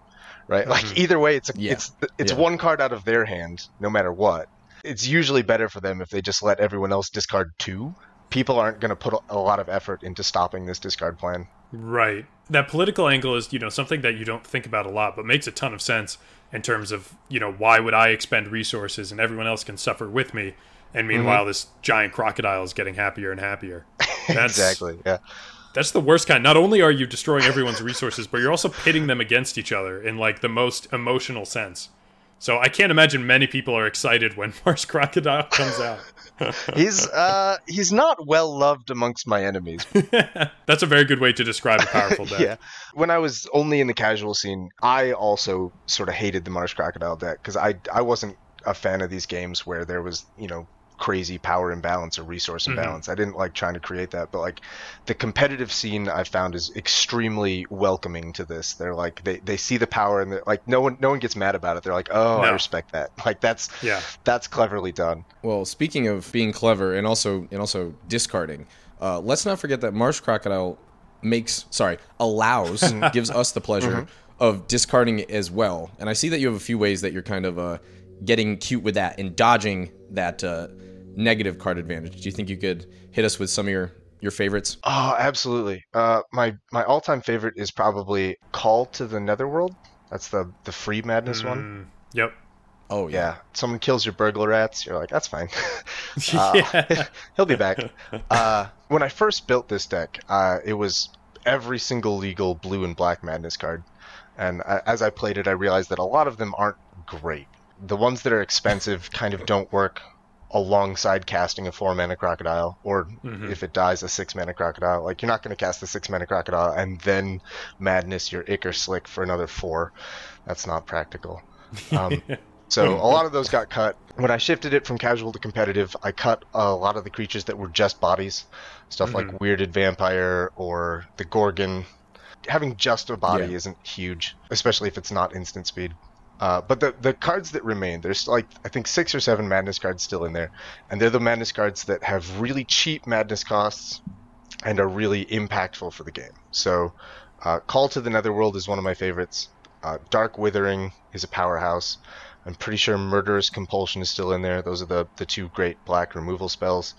Right? Like Mhm. either way it's a, Yeah. it's it's Yeah. one card out of their hand no matter what. It's usually better for them if they just let everyone else discard two. People aren't going to put a- lot of effort into stopping this discard plan. Right. That political angle is, you know, something that you don't think about a lot, but makes a ton of sense in terms of, you know, why would I expend resources and everyone else can suffer with me, and mm-hmm. meanwhile this giant crocodile is getting happier and happier. [LAUGHS] That's, exactly. Yeah. That's the worst kind. Not only are you destroying everyone's resources, but you're also pitting them against each other in like the most emotional sense. So I can't imagine many people are excited when [LAUGHS] Marsh Crocodile comes out. [LAUGHS] He's uh he's not well loved amongst my enemies. [LAUGHS] That's a very good way to describe a powerful deck. yeah. When I was only in the casual scene, I also sort of hated the Marsh Crocodile deck because I I wasn't a fan of these games where there was you know crazy power imbalance or resource Mhm. imbalance. I didn't like trying to create that, but like the competitive scene I found is extremely welcoming to this. They're like they, they see the power and they're like no one no one gets mad about it. They're like, "Oh, I respect that." [LAUGHS] Like that's Yeah. that's cleverly done. Well, speaking of being clever and also and also discarding, uh, let's not forget that Marsh Crocodile makes sorry allows [LAUGHS] gives us the pleasure of discarding as well. And I see that you have a few ways that you're kind of uh, getting cute with that and dodging that uh, negative card advantage. Do you think you could hit us with some of your your favorites? Oh, absolutely. Uh, my my all time favorite is probably Call to the Netherworld. That's the the free madness one. Mm, yep. Oh yeah. Yeah, someone kills your burglar rats. You're like, that's fine. [LAUGHS] [LAUGHS] Uh, yeah. [LAUGHS] He'll be back. Uh, when I first built this deck, uh, it was every single legal blue and black madness card, and I, as I played it, I realized that a lot of them aren't great. The ones that are expensive kind of don't work alongside casting a four mana crocodile, or if it dies, a six mana crocodile. Like you're not going to cast the six mana crocodile and then madness your Ichor Slick for another four. That's not practical. Um, [LAUGHS] so a lot of those got cut. When I shifted it from casual to competitive, I cut a lot of the creatures that were just bodies, stuff like weirded vampire or the Gorgon. Having just a body Yeah. isn't huge, especially if it's not instant speed. Uh, but the the cards that remain, there's like I think six or seven madness cards still in there, and they're the madness cards that have really cheap madness costs and are really impactful for the game. So, uh, Call to the Netherworld is one of my favorites. Uh, Dark Withering is a powerhouse. I'm pretty sure Murderous Compulsion is still in there. Those are the, the two great black removal spells.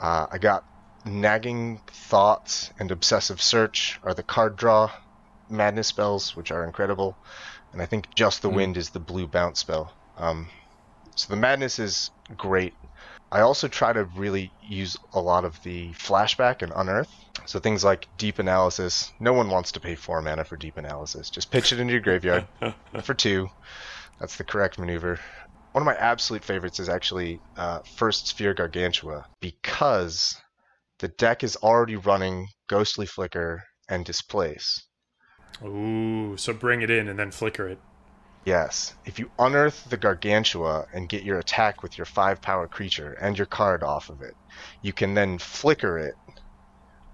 Uh, I got Nagging Thoughts and Obsessive Search are the card draw madness spells, which are incredible. And I think Just the Wind is the blue bounce spell. Um, so the madness is great. I also try to really use a lot of the flashback and unearth. So things like deep analysis. No one wants to pay four mana for deep analysis. Just pitch it into your graveyard [LAUGHS] for two. That's the correct maneuver. One of my absolute favorites is actually uh, First Sphere Gargantua because the deck is already running Ghostly Flicker and Displace. Ooh, so bring it in and then flicker it. Yes. If you unearth the Gargantua and get your attack with your 5 power creature and your card off of it, you can then flicker it.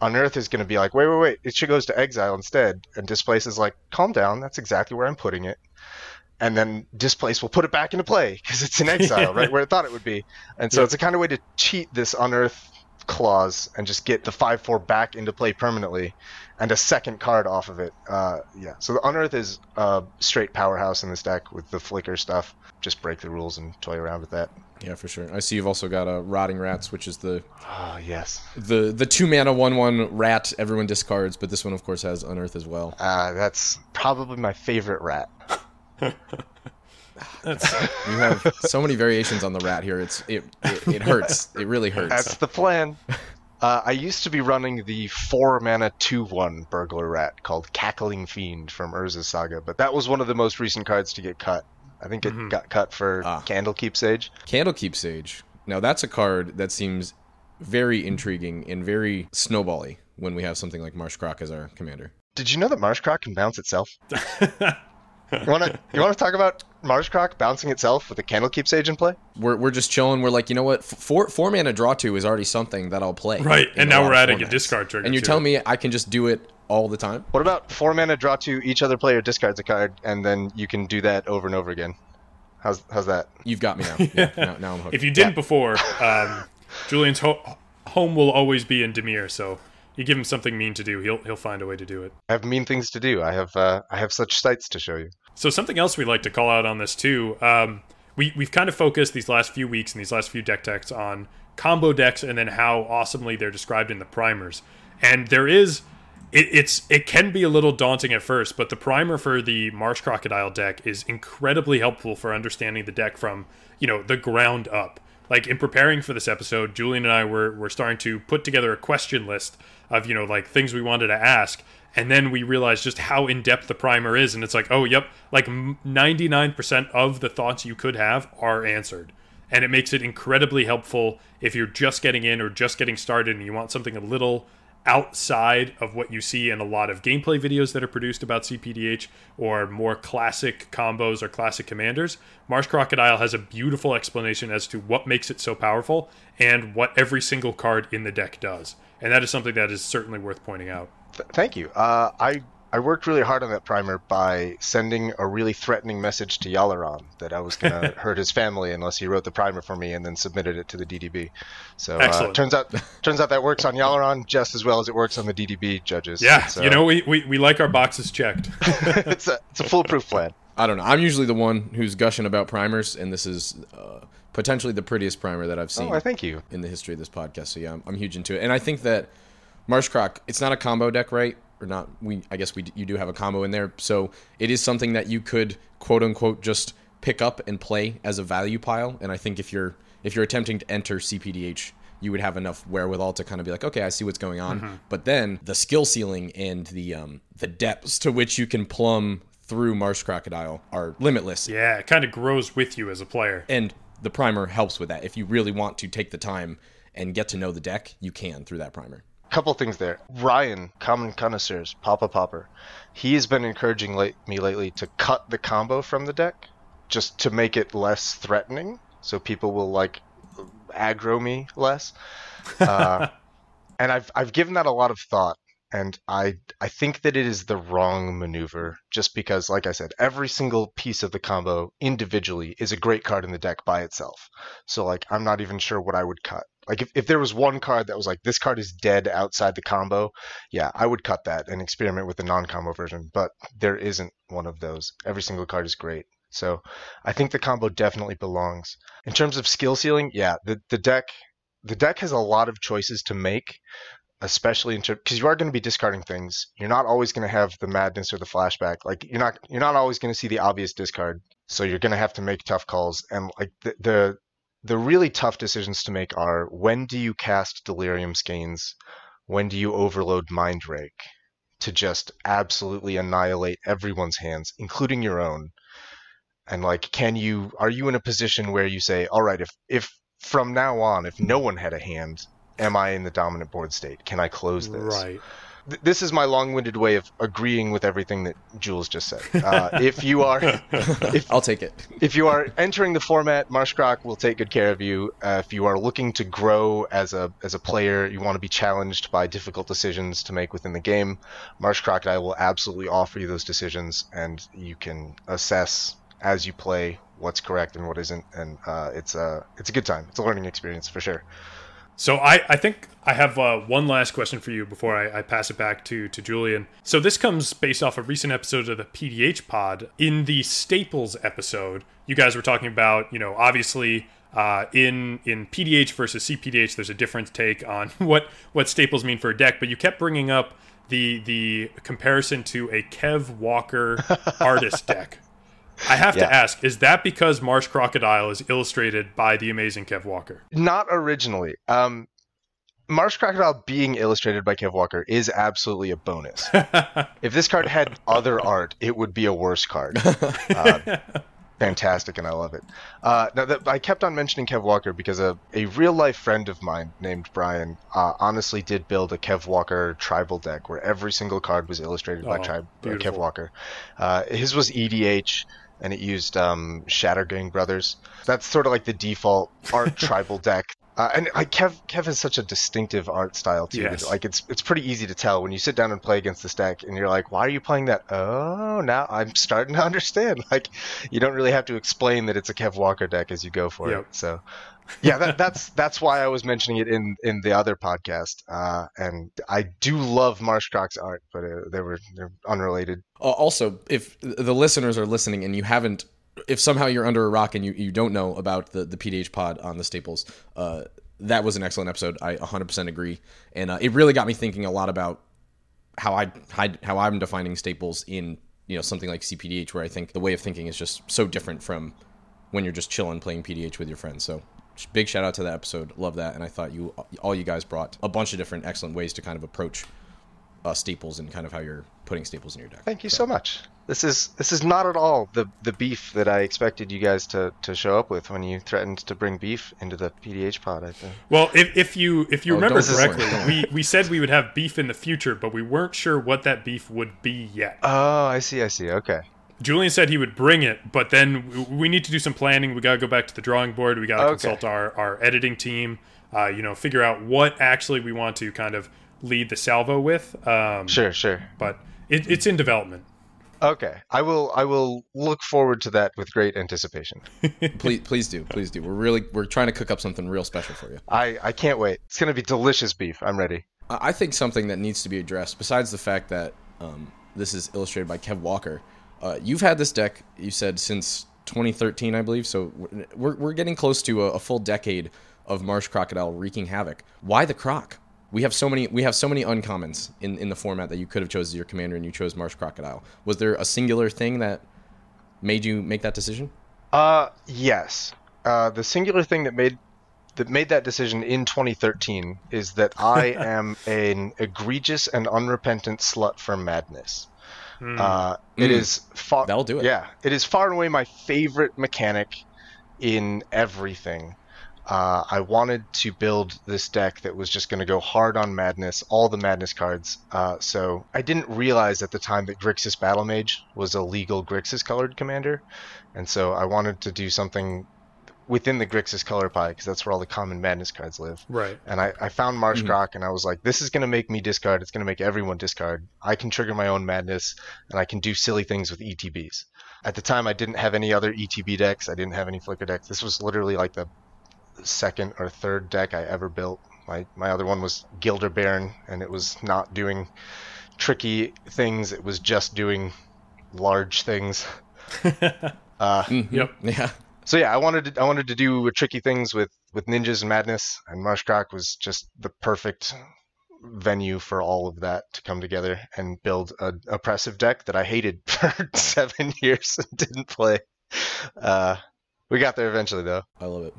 Unearth is going to be like, wait, wait, wait, it should goes to exile instead. And Displace is like, calm down, that's exactly where I'm putting it. And then Displace will put it back into play because it's in [LAUGHS] exile, right where it thought it would be. And so Yeah. it's a kind of way to cheat this Unearth clause and just get the 5 4 back into play permanently and a second card off of it. Uh, yeah, so the Unearth is a straight powerhouse in this deck with the Flicker stuff. Just break the rules and toy around with that. Yeah, for sure. I see you've also got a rotting rats, which is the Oh, yes. the the two mana one one rat everyone discards, but this one of course has unearth as well. Uh, that's probably my favorite rat. [LAUGHS] That's [LAUGHS] You have [LAUGHS] so many variations on the rat here. It's it it, it hurts. It really hurts. That's the plan. Uh, I used to be running the four mana two one burglar rat called Cackling Fiend from Urza's Saga, but that was one of the most recent cards to get cut. I think it got cut for Ah. Candlekeep Sage. Candlekeep Sage. Now that's a card that seems very intriguing and very snowbally when we have something like Marsh Croc as our commander. Did you know that Marsh Croc can bounce itself? [LAUGHS] you wanna you wanna talk about Marshcroc bouncing itself with a Candlekeep Sage in play? We're, we're just chilling. We're like, you know what? F- Four four mana draw two is already something that I'll play. Right, and now we're of adding a discard trigger And you're to telling it. me I can just do it all the time? What about four mana draw two, each other player discards a card, and then you can do that over and over again? How's how's that? You've got me now. [LAUGHS] Yeah, now, now I'm hooked. If you didn't before, [LAUGHS] um, Julian's ho- home will always be in Dimir, so you give him something mean to do, he'll he'll find a way to do it. I have mean things to do. I have uh, I have such sights to show you. So something else we like to call out on this too. Um, we we've kind of focused these last few weeks and these last few deck techs on combo decks and then how awesomely they're described in the primers. And there is it, it's it can be a little daunting at first, but the primer for the Marsh Crocodile deck is incredibly helpful for understanding the deck from you know the ground up. Like in preparing for this episode, Julian and I were were starting to put together a question list of you know like things we wanted to ask, and then we realized just how in depth the primer is, and it's like oh yep, like ninety nine percent of the thoughts you could have are answered and it makes it incredibly helpful if you're just getting in or just getting started and you want something a little outside of what you see in a lot of gameplay videos that are produced about CPDH or more classic combos or classic commanders. Marsh Crocodile has a beautiful explanation as to what makes it so powerful and what every single card in the deck does. And that is something that is certainly worth pointing out. Th- thank you. Uh, I I worked really hard on that primer by sending a really threatening message to Yalaron that I was going [LAUGHS] to hurt his family unless he wrote the primer for me and then submitted it to the DDB. So uh, turns out [LAUGHS] turns out that works on Yalaron just as well as it works on the DDB judges. Yeah, So you know, we, we, we like our boxes checked. [LAUGHS] it's a it's a foolproof plan. I don't know. I'm usually the one who's gushing about primers, and this is uh, potentially the prettiest primer that I've seen Oh, thank you. in the history of this podcast. So yeah, I'm, I'm huge into it, and I think that Marsh Croc, it's not a combo deck, right? Or not? We I guess we you do have a combo in there, so it is something that you could quote unquote just pick up and play as a value pile. And I think if you're if you're attempting to enter CPDH, you would have enough wherewithal to kind of be like, okay, I see what's going on. Mm-hmm. But then the skill ceiling and the um, the depths to which you can plumb through Marsh Crocodile are limitless. Yeah, it kind of grows with you as a player. And the primer helps with that. If you really want to take the time and get to know the deck, you can through that primer. Couple things there. Ryan, common connoisseurs, Papa Popper, he has been encouraging late, me lately to cut the combo from the deck, just to make it less threatening, so people will like aggro me less. [LAUGHS] Uh, and I've I've given that a lot of thought, and I I think that it is the wrong maneuver, just because, like I said, every single piece of the combo individually is a great card in the deck by itself. So like I'm not even sure what I would cut. Like if, if there was one card that was like this card is dead outside the combo, yeah, I would cut that and experiment with the non-combo version. But there isn't one of those. Every single card is great. So I think the combo definitely belongs. In terms of skill ceiling, yeah, the, the deck the deck has a lot of choices to make, especially in because you are going to be discarding things. You're not always going to have the madness or the flashback. Like you're not you're not always going to see the obvious discard. So you're going to have to make tough calls. And like the, the the really tough decisions to make are when do you cast Delirium Skeins? When do you overload Mind Rake to just absolutely annihilate everyone's hands, including your own? And like, can you are you in a position where you say, all right, if if from now on, if no one had a hand, am I in the dominant board state? Can I close this? Right. Th- This is my long-winded way of agreeing with everything that Jules just said. Uh, [LAUGHS] if you are, if I'll take it. if you are entering the format, Marshcroc will take good care of you. Uh, if you are looking to grow as a as a player, you want to be challenged by difficult decisions to make within the game, Marsh I will absolutely offer you those decisions, and you can assess as you play what's correct and what isn't. And uh, it's a it's a good time. It's a learning experience for sure. So I, I think I have uh, one last question for you before I, I pass it back to, to Julian. So this comes based off a recent episode of the PDH pod. In the Staples episode, you guys were talking about, you know, obviously uh, in in PDH versus CPDH, there's a different take on [LAUGHS] what what staples mean for a deck. But you kept bringing up the the comparison to a Kev Walker [LAUGHS] artist deck. I have Yeah. to ask: Is that because Marsh Crocodile is illustrated by the amazing Kev Walker? Not originally. Um, Marsh Crocodile being illustrated by Kev Walker is absolutely a bonus. [LAUGHS] if this card had other art, it would be a worse card. Uh, [LAUGHS] fantastic, and I love it. Uh, now, that, I kept on mentioning Kev Walker because a, a real life friend of mine named Brian uh, honestly did build a Kev Walker tribal deck where every single card was illustrated by Oh, tri- by Kev. Walker. Uh, his was EDH. And it used um, Shattergang Brothers. That's sort of like the default art [LAUGHS] tribal deck. Uh, and like Kev, Kev has such a distinctive art style too. Yes. Like it's it's pretty easy to tell when you sit down and play against this deck, and you're like, "Why are you playing that?" Oh, now I'm starting to [LAUGHS] understand. Like, you don't really have to explain that it's a Kev Walker deck as you go for Yep. it. So, yeah, that, that's that's why I was mentioning it in in the other podcast. Uh, and I do love Marsh Croc's art, but uh, they were they're unrelated. Uh, also, if the listeners are listening and you haven't, if somehow you're under a rock and you, you don't know about the, the PDH pod on the Staples, uh, that was an excellent episode. I 100% agree. And uh, it really got me thinking a lot about how I how- how I'm defining staples in you know something like CPDH, where I think the way of thinking is just so different from when you're just chilling playing PDH with your friends. So big shout out to that episode. Love that, and I thought you all you guys brought a bunch of different excellent ways to kind of approach uh, staples and kind of how you're putting staples in your deck. Thank you so much. This is this is not at all the the beef that I expected you guys to, to show up with when you threatened to bring beef into the PDH pod. I think. Well, if, if you if you Oh, remember correctly, we, we said we would have beef in the future, but we weren't sure what that beef would be yet. Oh, I see. I see. Okay. Julian said he would bring it, but then w- we need to do some planning. We got to go back to the drawing board. We got to Okay. consult our, our editing team. Uh, you know, figure out what actually we want to kind of lead the salvo with. Um, Sure. Sure. But it, it's in development. Okay. I will. I will look forward to that with great anticipation. [LAUGHS] please please do please do we're really we're trying to cook up something real special for you I I can't wait. It's gonna be delicious beef. I'm ready. i think something that needs to be addressed besides the fact that um, this is illustrated by kev walker uh, you've had this deck you said since 2013 i believe so we're, we're getting close to a, a full decade of marsh crocodile wreaking havoc why the croc we have so many we have so many uncommons in, in the format that you could have chosen your commander and you chose marsh crocodile was there a singular thing that made you make that decision Uh, yes. Uh, the singular thing that made that made that decision in 2013 is that [LAUGHS] I am an egregious and unrepentant slut for madness. Hmm. Uh, it Mm. is far. That'll do it. Yeah, it is far and away my favorite mechanic in everything. Uh, I wanted to build this deck that was just going to go hard on madness, all the madness cards. Uh, so I didn't realize at the time that Grixis Battle Mage was a legal Grixis colored commander, and so I wanted to do something within the Grixis color pie because that's where all the common madness cards live. right. And I, I found Marsh Mhm. Croc and I was like, this is going to make me discard. It's going to make everyone discard. I can trigger my own madness and I can do silly things with ETBs. At the time, I didn't have any other ETB decks. I didn't have any Flicker decks. This was literally like the second or third deck I ever built. My, my other one was Gilder Baron and it was not doing tricky things. It was just doing large things. [LAUGHS] Uh, Mhm. Yep. Yeah. so yeah, I wanted to, I wanted to do tricky things with with ninjas and madness, and Marshcroc was just the perfect venue for all of that to come together and build an oppressive deck that I hated [LAUGHS] for seven years and didn't play. Uh, we got there eventually though. I love it.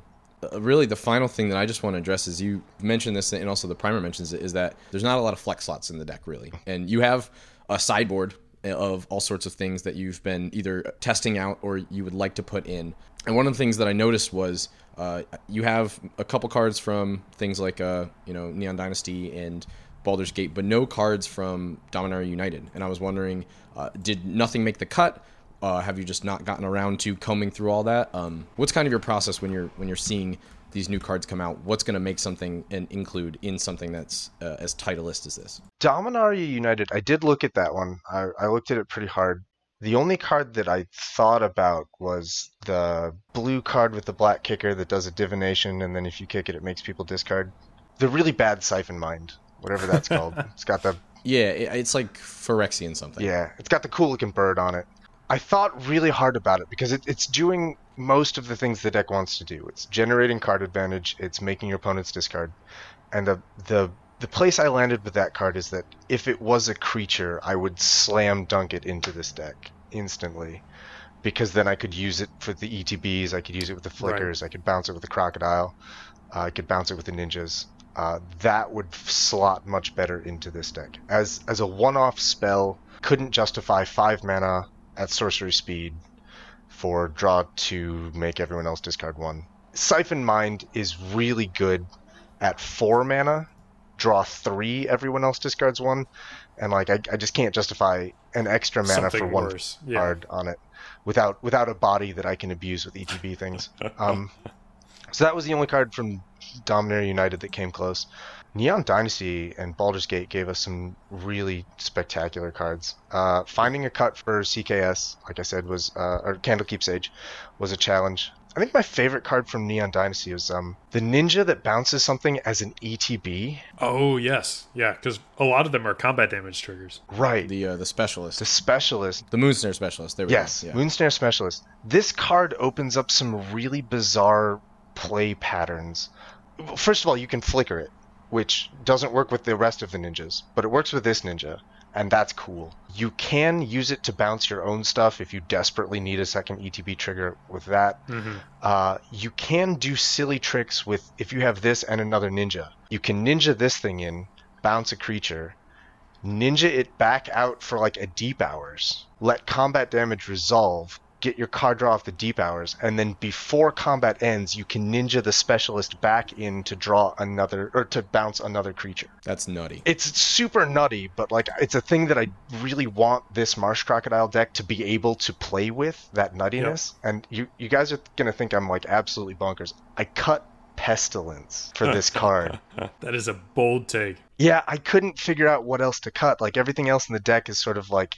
Uh, really, the final thing that I just want to address is you mentioned this, and also the primer mentions it, is that there's not a lot of flex slots in the deck, really. And you have a sideboard of all sorts of things that you've been either testing out or you would like to put in. And one of the things that I noticed was uh, you have a couple cards from things like, uh, you know, Neon Dynasty and Baldur's Gate, but no cards from Dominaria United. And I was wondering, uh, did nothing make the cut? Uh, have you just not gotten around to combing through all that? Um, what's kind of your process when you're when you're seeing these new cards come out? What's going to make something and include in something that's uh, as titleist as this? Dominaria United. I did look at that one. I, I looked at it pretty hard. The only card that I thought about was the blue card with the black kicker that does a divination, and then if you kick it, it makes people discard. The really bad Siphon Mind, whatever that's called. [LAUGHS] It's got the Yeah, it's like Phyrexian something. yeah, it's got the cool looking bird on it. I thought really hard about it because it, it's doing most of the things the deck wants to do. It's generating card advantage. It's making your opponents discard, and the the the place I landed with that card is that if it was a creature, I would slam dunk it into this deck instantly, because then I could use it for the ETBs. I could use it with the flickers. I could bounce it with the crocodile. Uh, I could bounce it with the ninjas. Uh, that would slot much better into this deck as as a one-off spell. Couldn't justify five mana at sorcery speed for draw to make everyone else discard one. Siphon Mind is really good at four mana, draw three, everyone else discards one, and like I, I just can't justify an extra mana Something for one worse. Yeah. card on it without without a body that I can abuse with ETB things. [LAUGHS] Um, so that was the only card from Dominaria United that came close. Neon Dynasty and Baldur's Gate gave us some really spectacular cards. Uh, finding a cut for CKS, like I said, was uh, or Candlekeep Sage, was a challenge. I think my favorite card from Neon Dynasty was um, the ninja that bounces something as an ETB. Oh yes, yeah, because a lot of them are combat damage triggers. Right. The uh, the specialist, the specialist the Moonsnare specialist. There we Yes, go. Yeah. Moonsnare Specialist. This card opens up some really bizarre play patterns. First of all, you can flicker it, which doesn't work with the rest of the ninjas, but it works with this ninja, and that's cool. You can use it to bounce your own stuff if you desperately need a second ETB trigger with that. hmm Uh, you can do silly tricks with if you have this and another ninja. You can ninja this thing in, bounce a creature, ninja it back out for like a deep hours, let combat damage resolve, get your card draw off the deep hours, and then before combat ends, you can ninja the specialist back in to draw another or to bounce another creature. That's nutty. It's super nutty, but like it's a thing that I really want this Marsh Crocodile deck to be able to play with that nuttiness. And you you guys are gonna think I'm like absolutely bonkers. I cut Pestilence for this [LAUGHS] card. That is a bold take. Yeah, I couldn't figure out what else to cut. Like everything else in the deck is sort of like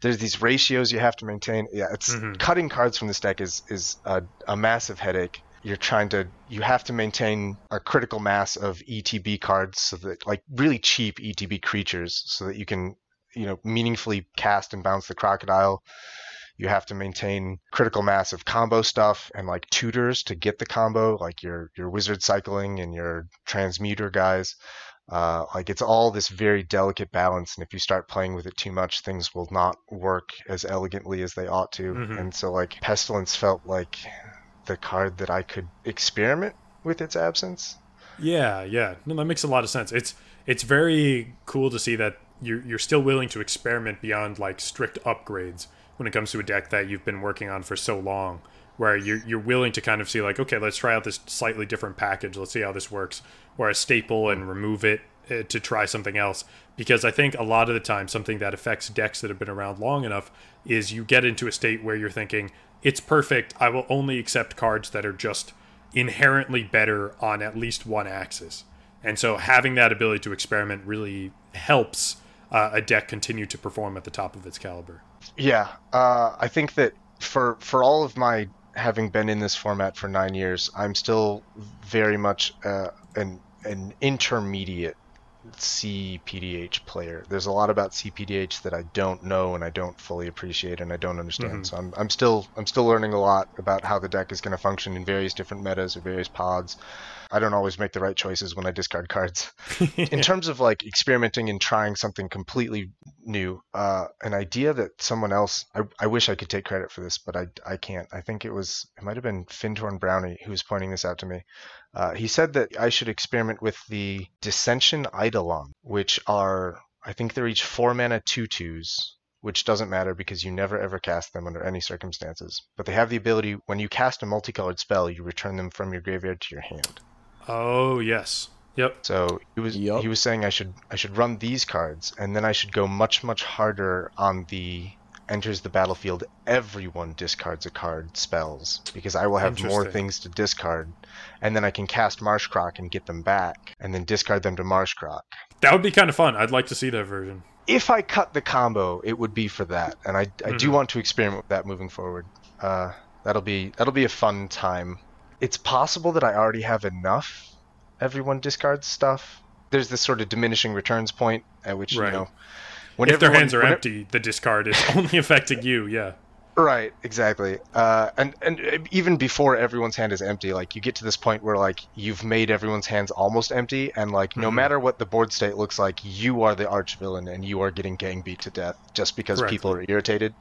there's these ratios you have to maintain. Yeah, it's Mhm. cutting cards from this deck is is a, a massive headache. You're trying to you have to maintain a critical mass of ETB cards so that like really cheap ETB creatures so that you can you know meaningfully cast and bounce the crocodile. You have to maintain critical mass of combo stuff and like tutors to get the combo, like your your wizard cycling and your transmuter guys. Uh, like it's all this very delicate balance, and if you start playing with it too much, things will not work as elegantly as they ought to. Mhm. And so, like Pestilence felt like the card that I could experiment with its absence. Yeah, yeah. No, that makes a lot of sense. It's it's very cool to see that you're you're still willing to experiment beyond like strict upgrades when it comes to a deck that you've been working on for so long. Where you're you're willing to kind of see like, okay, let's try out this slightly different package. Let's see how this works. Or a staple and remove it uh, to try something else. Because I think a lot of the time, something that affects decks that have been around long enough is you get into a state where you're thinking, it's perfect. I will only accept cards that are just inherently better on at least one axis. And so having that ability to experiment really helps uh, a deck continue to perform at the top of its caliber. Yeah, uh, I think that for for all of my having been in this format for nine years, I'm still very much uh, an an intermediate CPDH player. There's a lot about CPDH that I don't know and I don't fully appreciate and I don't understand. Mm-hmm. So I'm I'm still I'm still learning a lot about how the deck is going to function in various different metas or various pods. I don't always make the right choices when I discard cards. [LAUGHS] in terms of like experimenting and trying something completely new, uh, an idea that someone else, I, I wish I could take credit for this, but I, I can't. I think it was, it might have been Fintorn Brownie who was pointing this out to me. Uh, he said that I should experiment with the Dissension Eidolon, which are, I think they're each four mana two twos, which doesn't matter because you never ever cast them under any circumstances. But they have the ability, when you cast a multicolored spell, you return them from your graveyard to your hand. Oh, yes. Yep. So he was Yup. he was saying I should I should run these cards and then I should go much much harder on the enters the battlefield everyone discards a card spells because I will have more things to discard and then I can cast Marsh Croc and get them back and then discard them to Marsh Croc. That would be kind of fun. I'd like to see that version. If I cut the combo, it would be for that, and I, I do Mhm. want to experiment with that moving forward. Uh, that'll be that'll be a fun time. It's possible that I already have enough. Everyone discards stuff. There's this sort of diminishing returns point at which Right. you know when if their hands are when it- empty, the discard is [LAUGHS] only affecting you. Yeah. Right, exactly. Uh, and and even before everyone's hand is empty, like you get to this point where like you've made everyone's hands almost empty, and like no Mhm. matter what the board state looks like, you are the arch villain, and you are getting gang beat to death just because Correctly. people are irritated.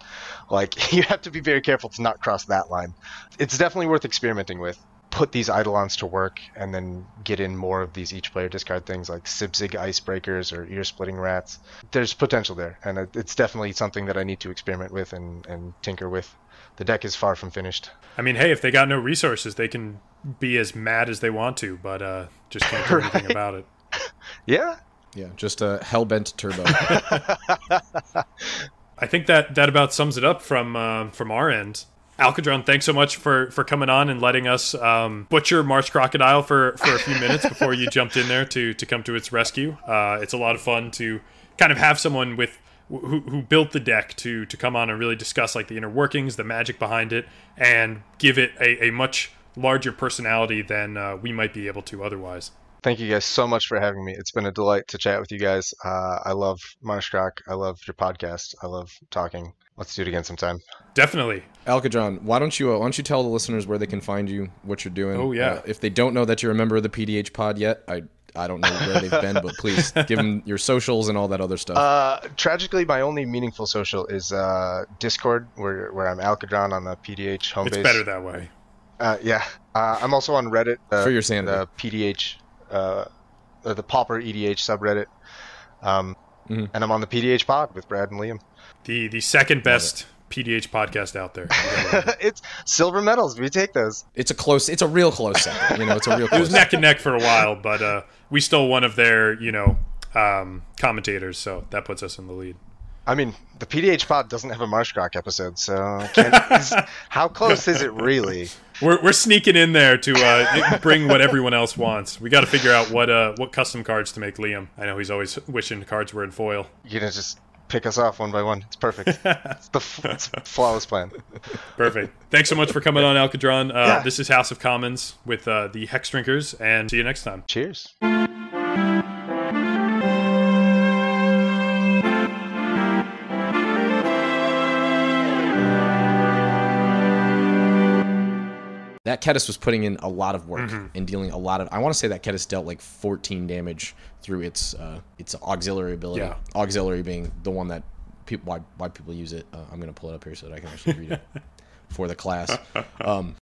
Like [LAUGHS] you have to be very careful to not cross that line. It's definitely worth experimenting with. Put these eidolons to work, and then get in more of these each player discard things like Sibsig icebreakers or ear splitting rats. There's potential there, and it- it's definitely something that I need to experiment with and, and tinker with. The deck is far from finished. I mean, hey, if they got no resources, they can be as mad as they want to, but uh, just can't do [LAUGHS] anything about it. Yeah, Yeah, just a hellbent turbo. [LAUGHS] I think that that about sums it up from uh, from our end. Alkadron, thanks so much for for coming on and letting us um, butcher Marsh Crocodile for for a few minutes before you jumped in there to to come to its rescue. Uh, it's a lot of fun to kind of have someone with who, who built the deck to to come on and really discuss like the inner workings, the magic behind it, and give it a, a much larger personality than uh, we might be able to otherwise. Thank you guys so much for having me. It's been a delight to chat with you guys. Uh, I love Marshcroc. I love your podcast. I love talking. Let's do it again sometime. Definitely. Alkadron, why don't you uh, why don't you tell the listeners where they can find you, what you're doing? Oh, yeah. Uh, if they don't know that you're a member of the PDH Pod yet, I I don't know where they've been, but please [LAUGHS] give them your socials and all that other stuff. Uh, tragically, my only meaningful social is uh, Discord, where where I'm Alkadron on the PDH home It's base. better that way. Uh, yeah, uh, I'm also on Reddit. Uh, For your sanity. The PDH, uh, uh, the Pauper EDH subreddit. Um, Mhm. And I'm on the PDH pod with Brad and Liam. The the second best PDH podcast out there. You gotta love it. it's silver medals. We take those. it's a close, it's a real close second. You know, it's a real [LAUGHS] It was close. neck and neck for a while, but uh, we stole one of their, you know, um, commentators, so that puts us in the lead. I mean, the PDH pod doesn't have a Marshcroc episode, so can't, is- [LAUGHS] how close is it really? We're, we're sneaking in there to uh, bring what everyone else wants. We got to figure out what uh, what custom cards to make Liam. I know he's always wishing cards were in foil. You're gonna just pick us off one by one. It's perfect. [LAUGHS] It's the f- it's a flawless plan. Perfect. Thanks so much for coming on, Alkadron. Uh, Yeah. This is House of Commons with uh, the Hex Drinkers, and see you next time. Cheers. That Ketis was putting in a lot of work Mm-hmm. and dealing a lot of. I want to say that Ketis dealt like 14 damage through its uh, its auxiliary ability. Yeah. Auxiliary being the one that people why why people use it. Uh, I'm gonna pull it up here so that I can actually read it [LAUGHS] for the class. Um,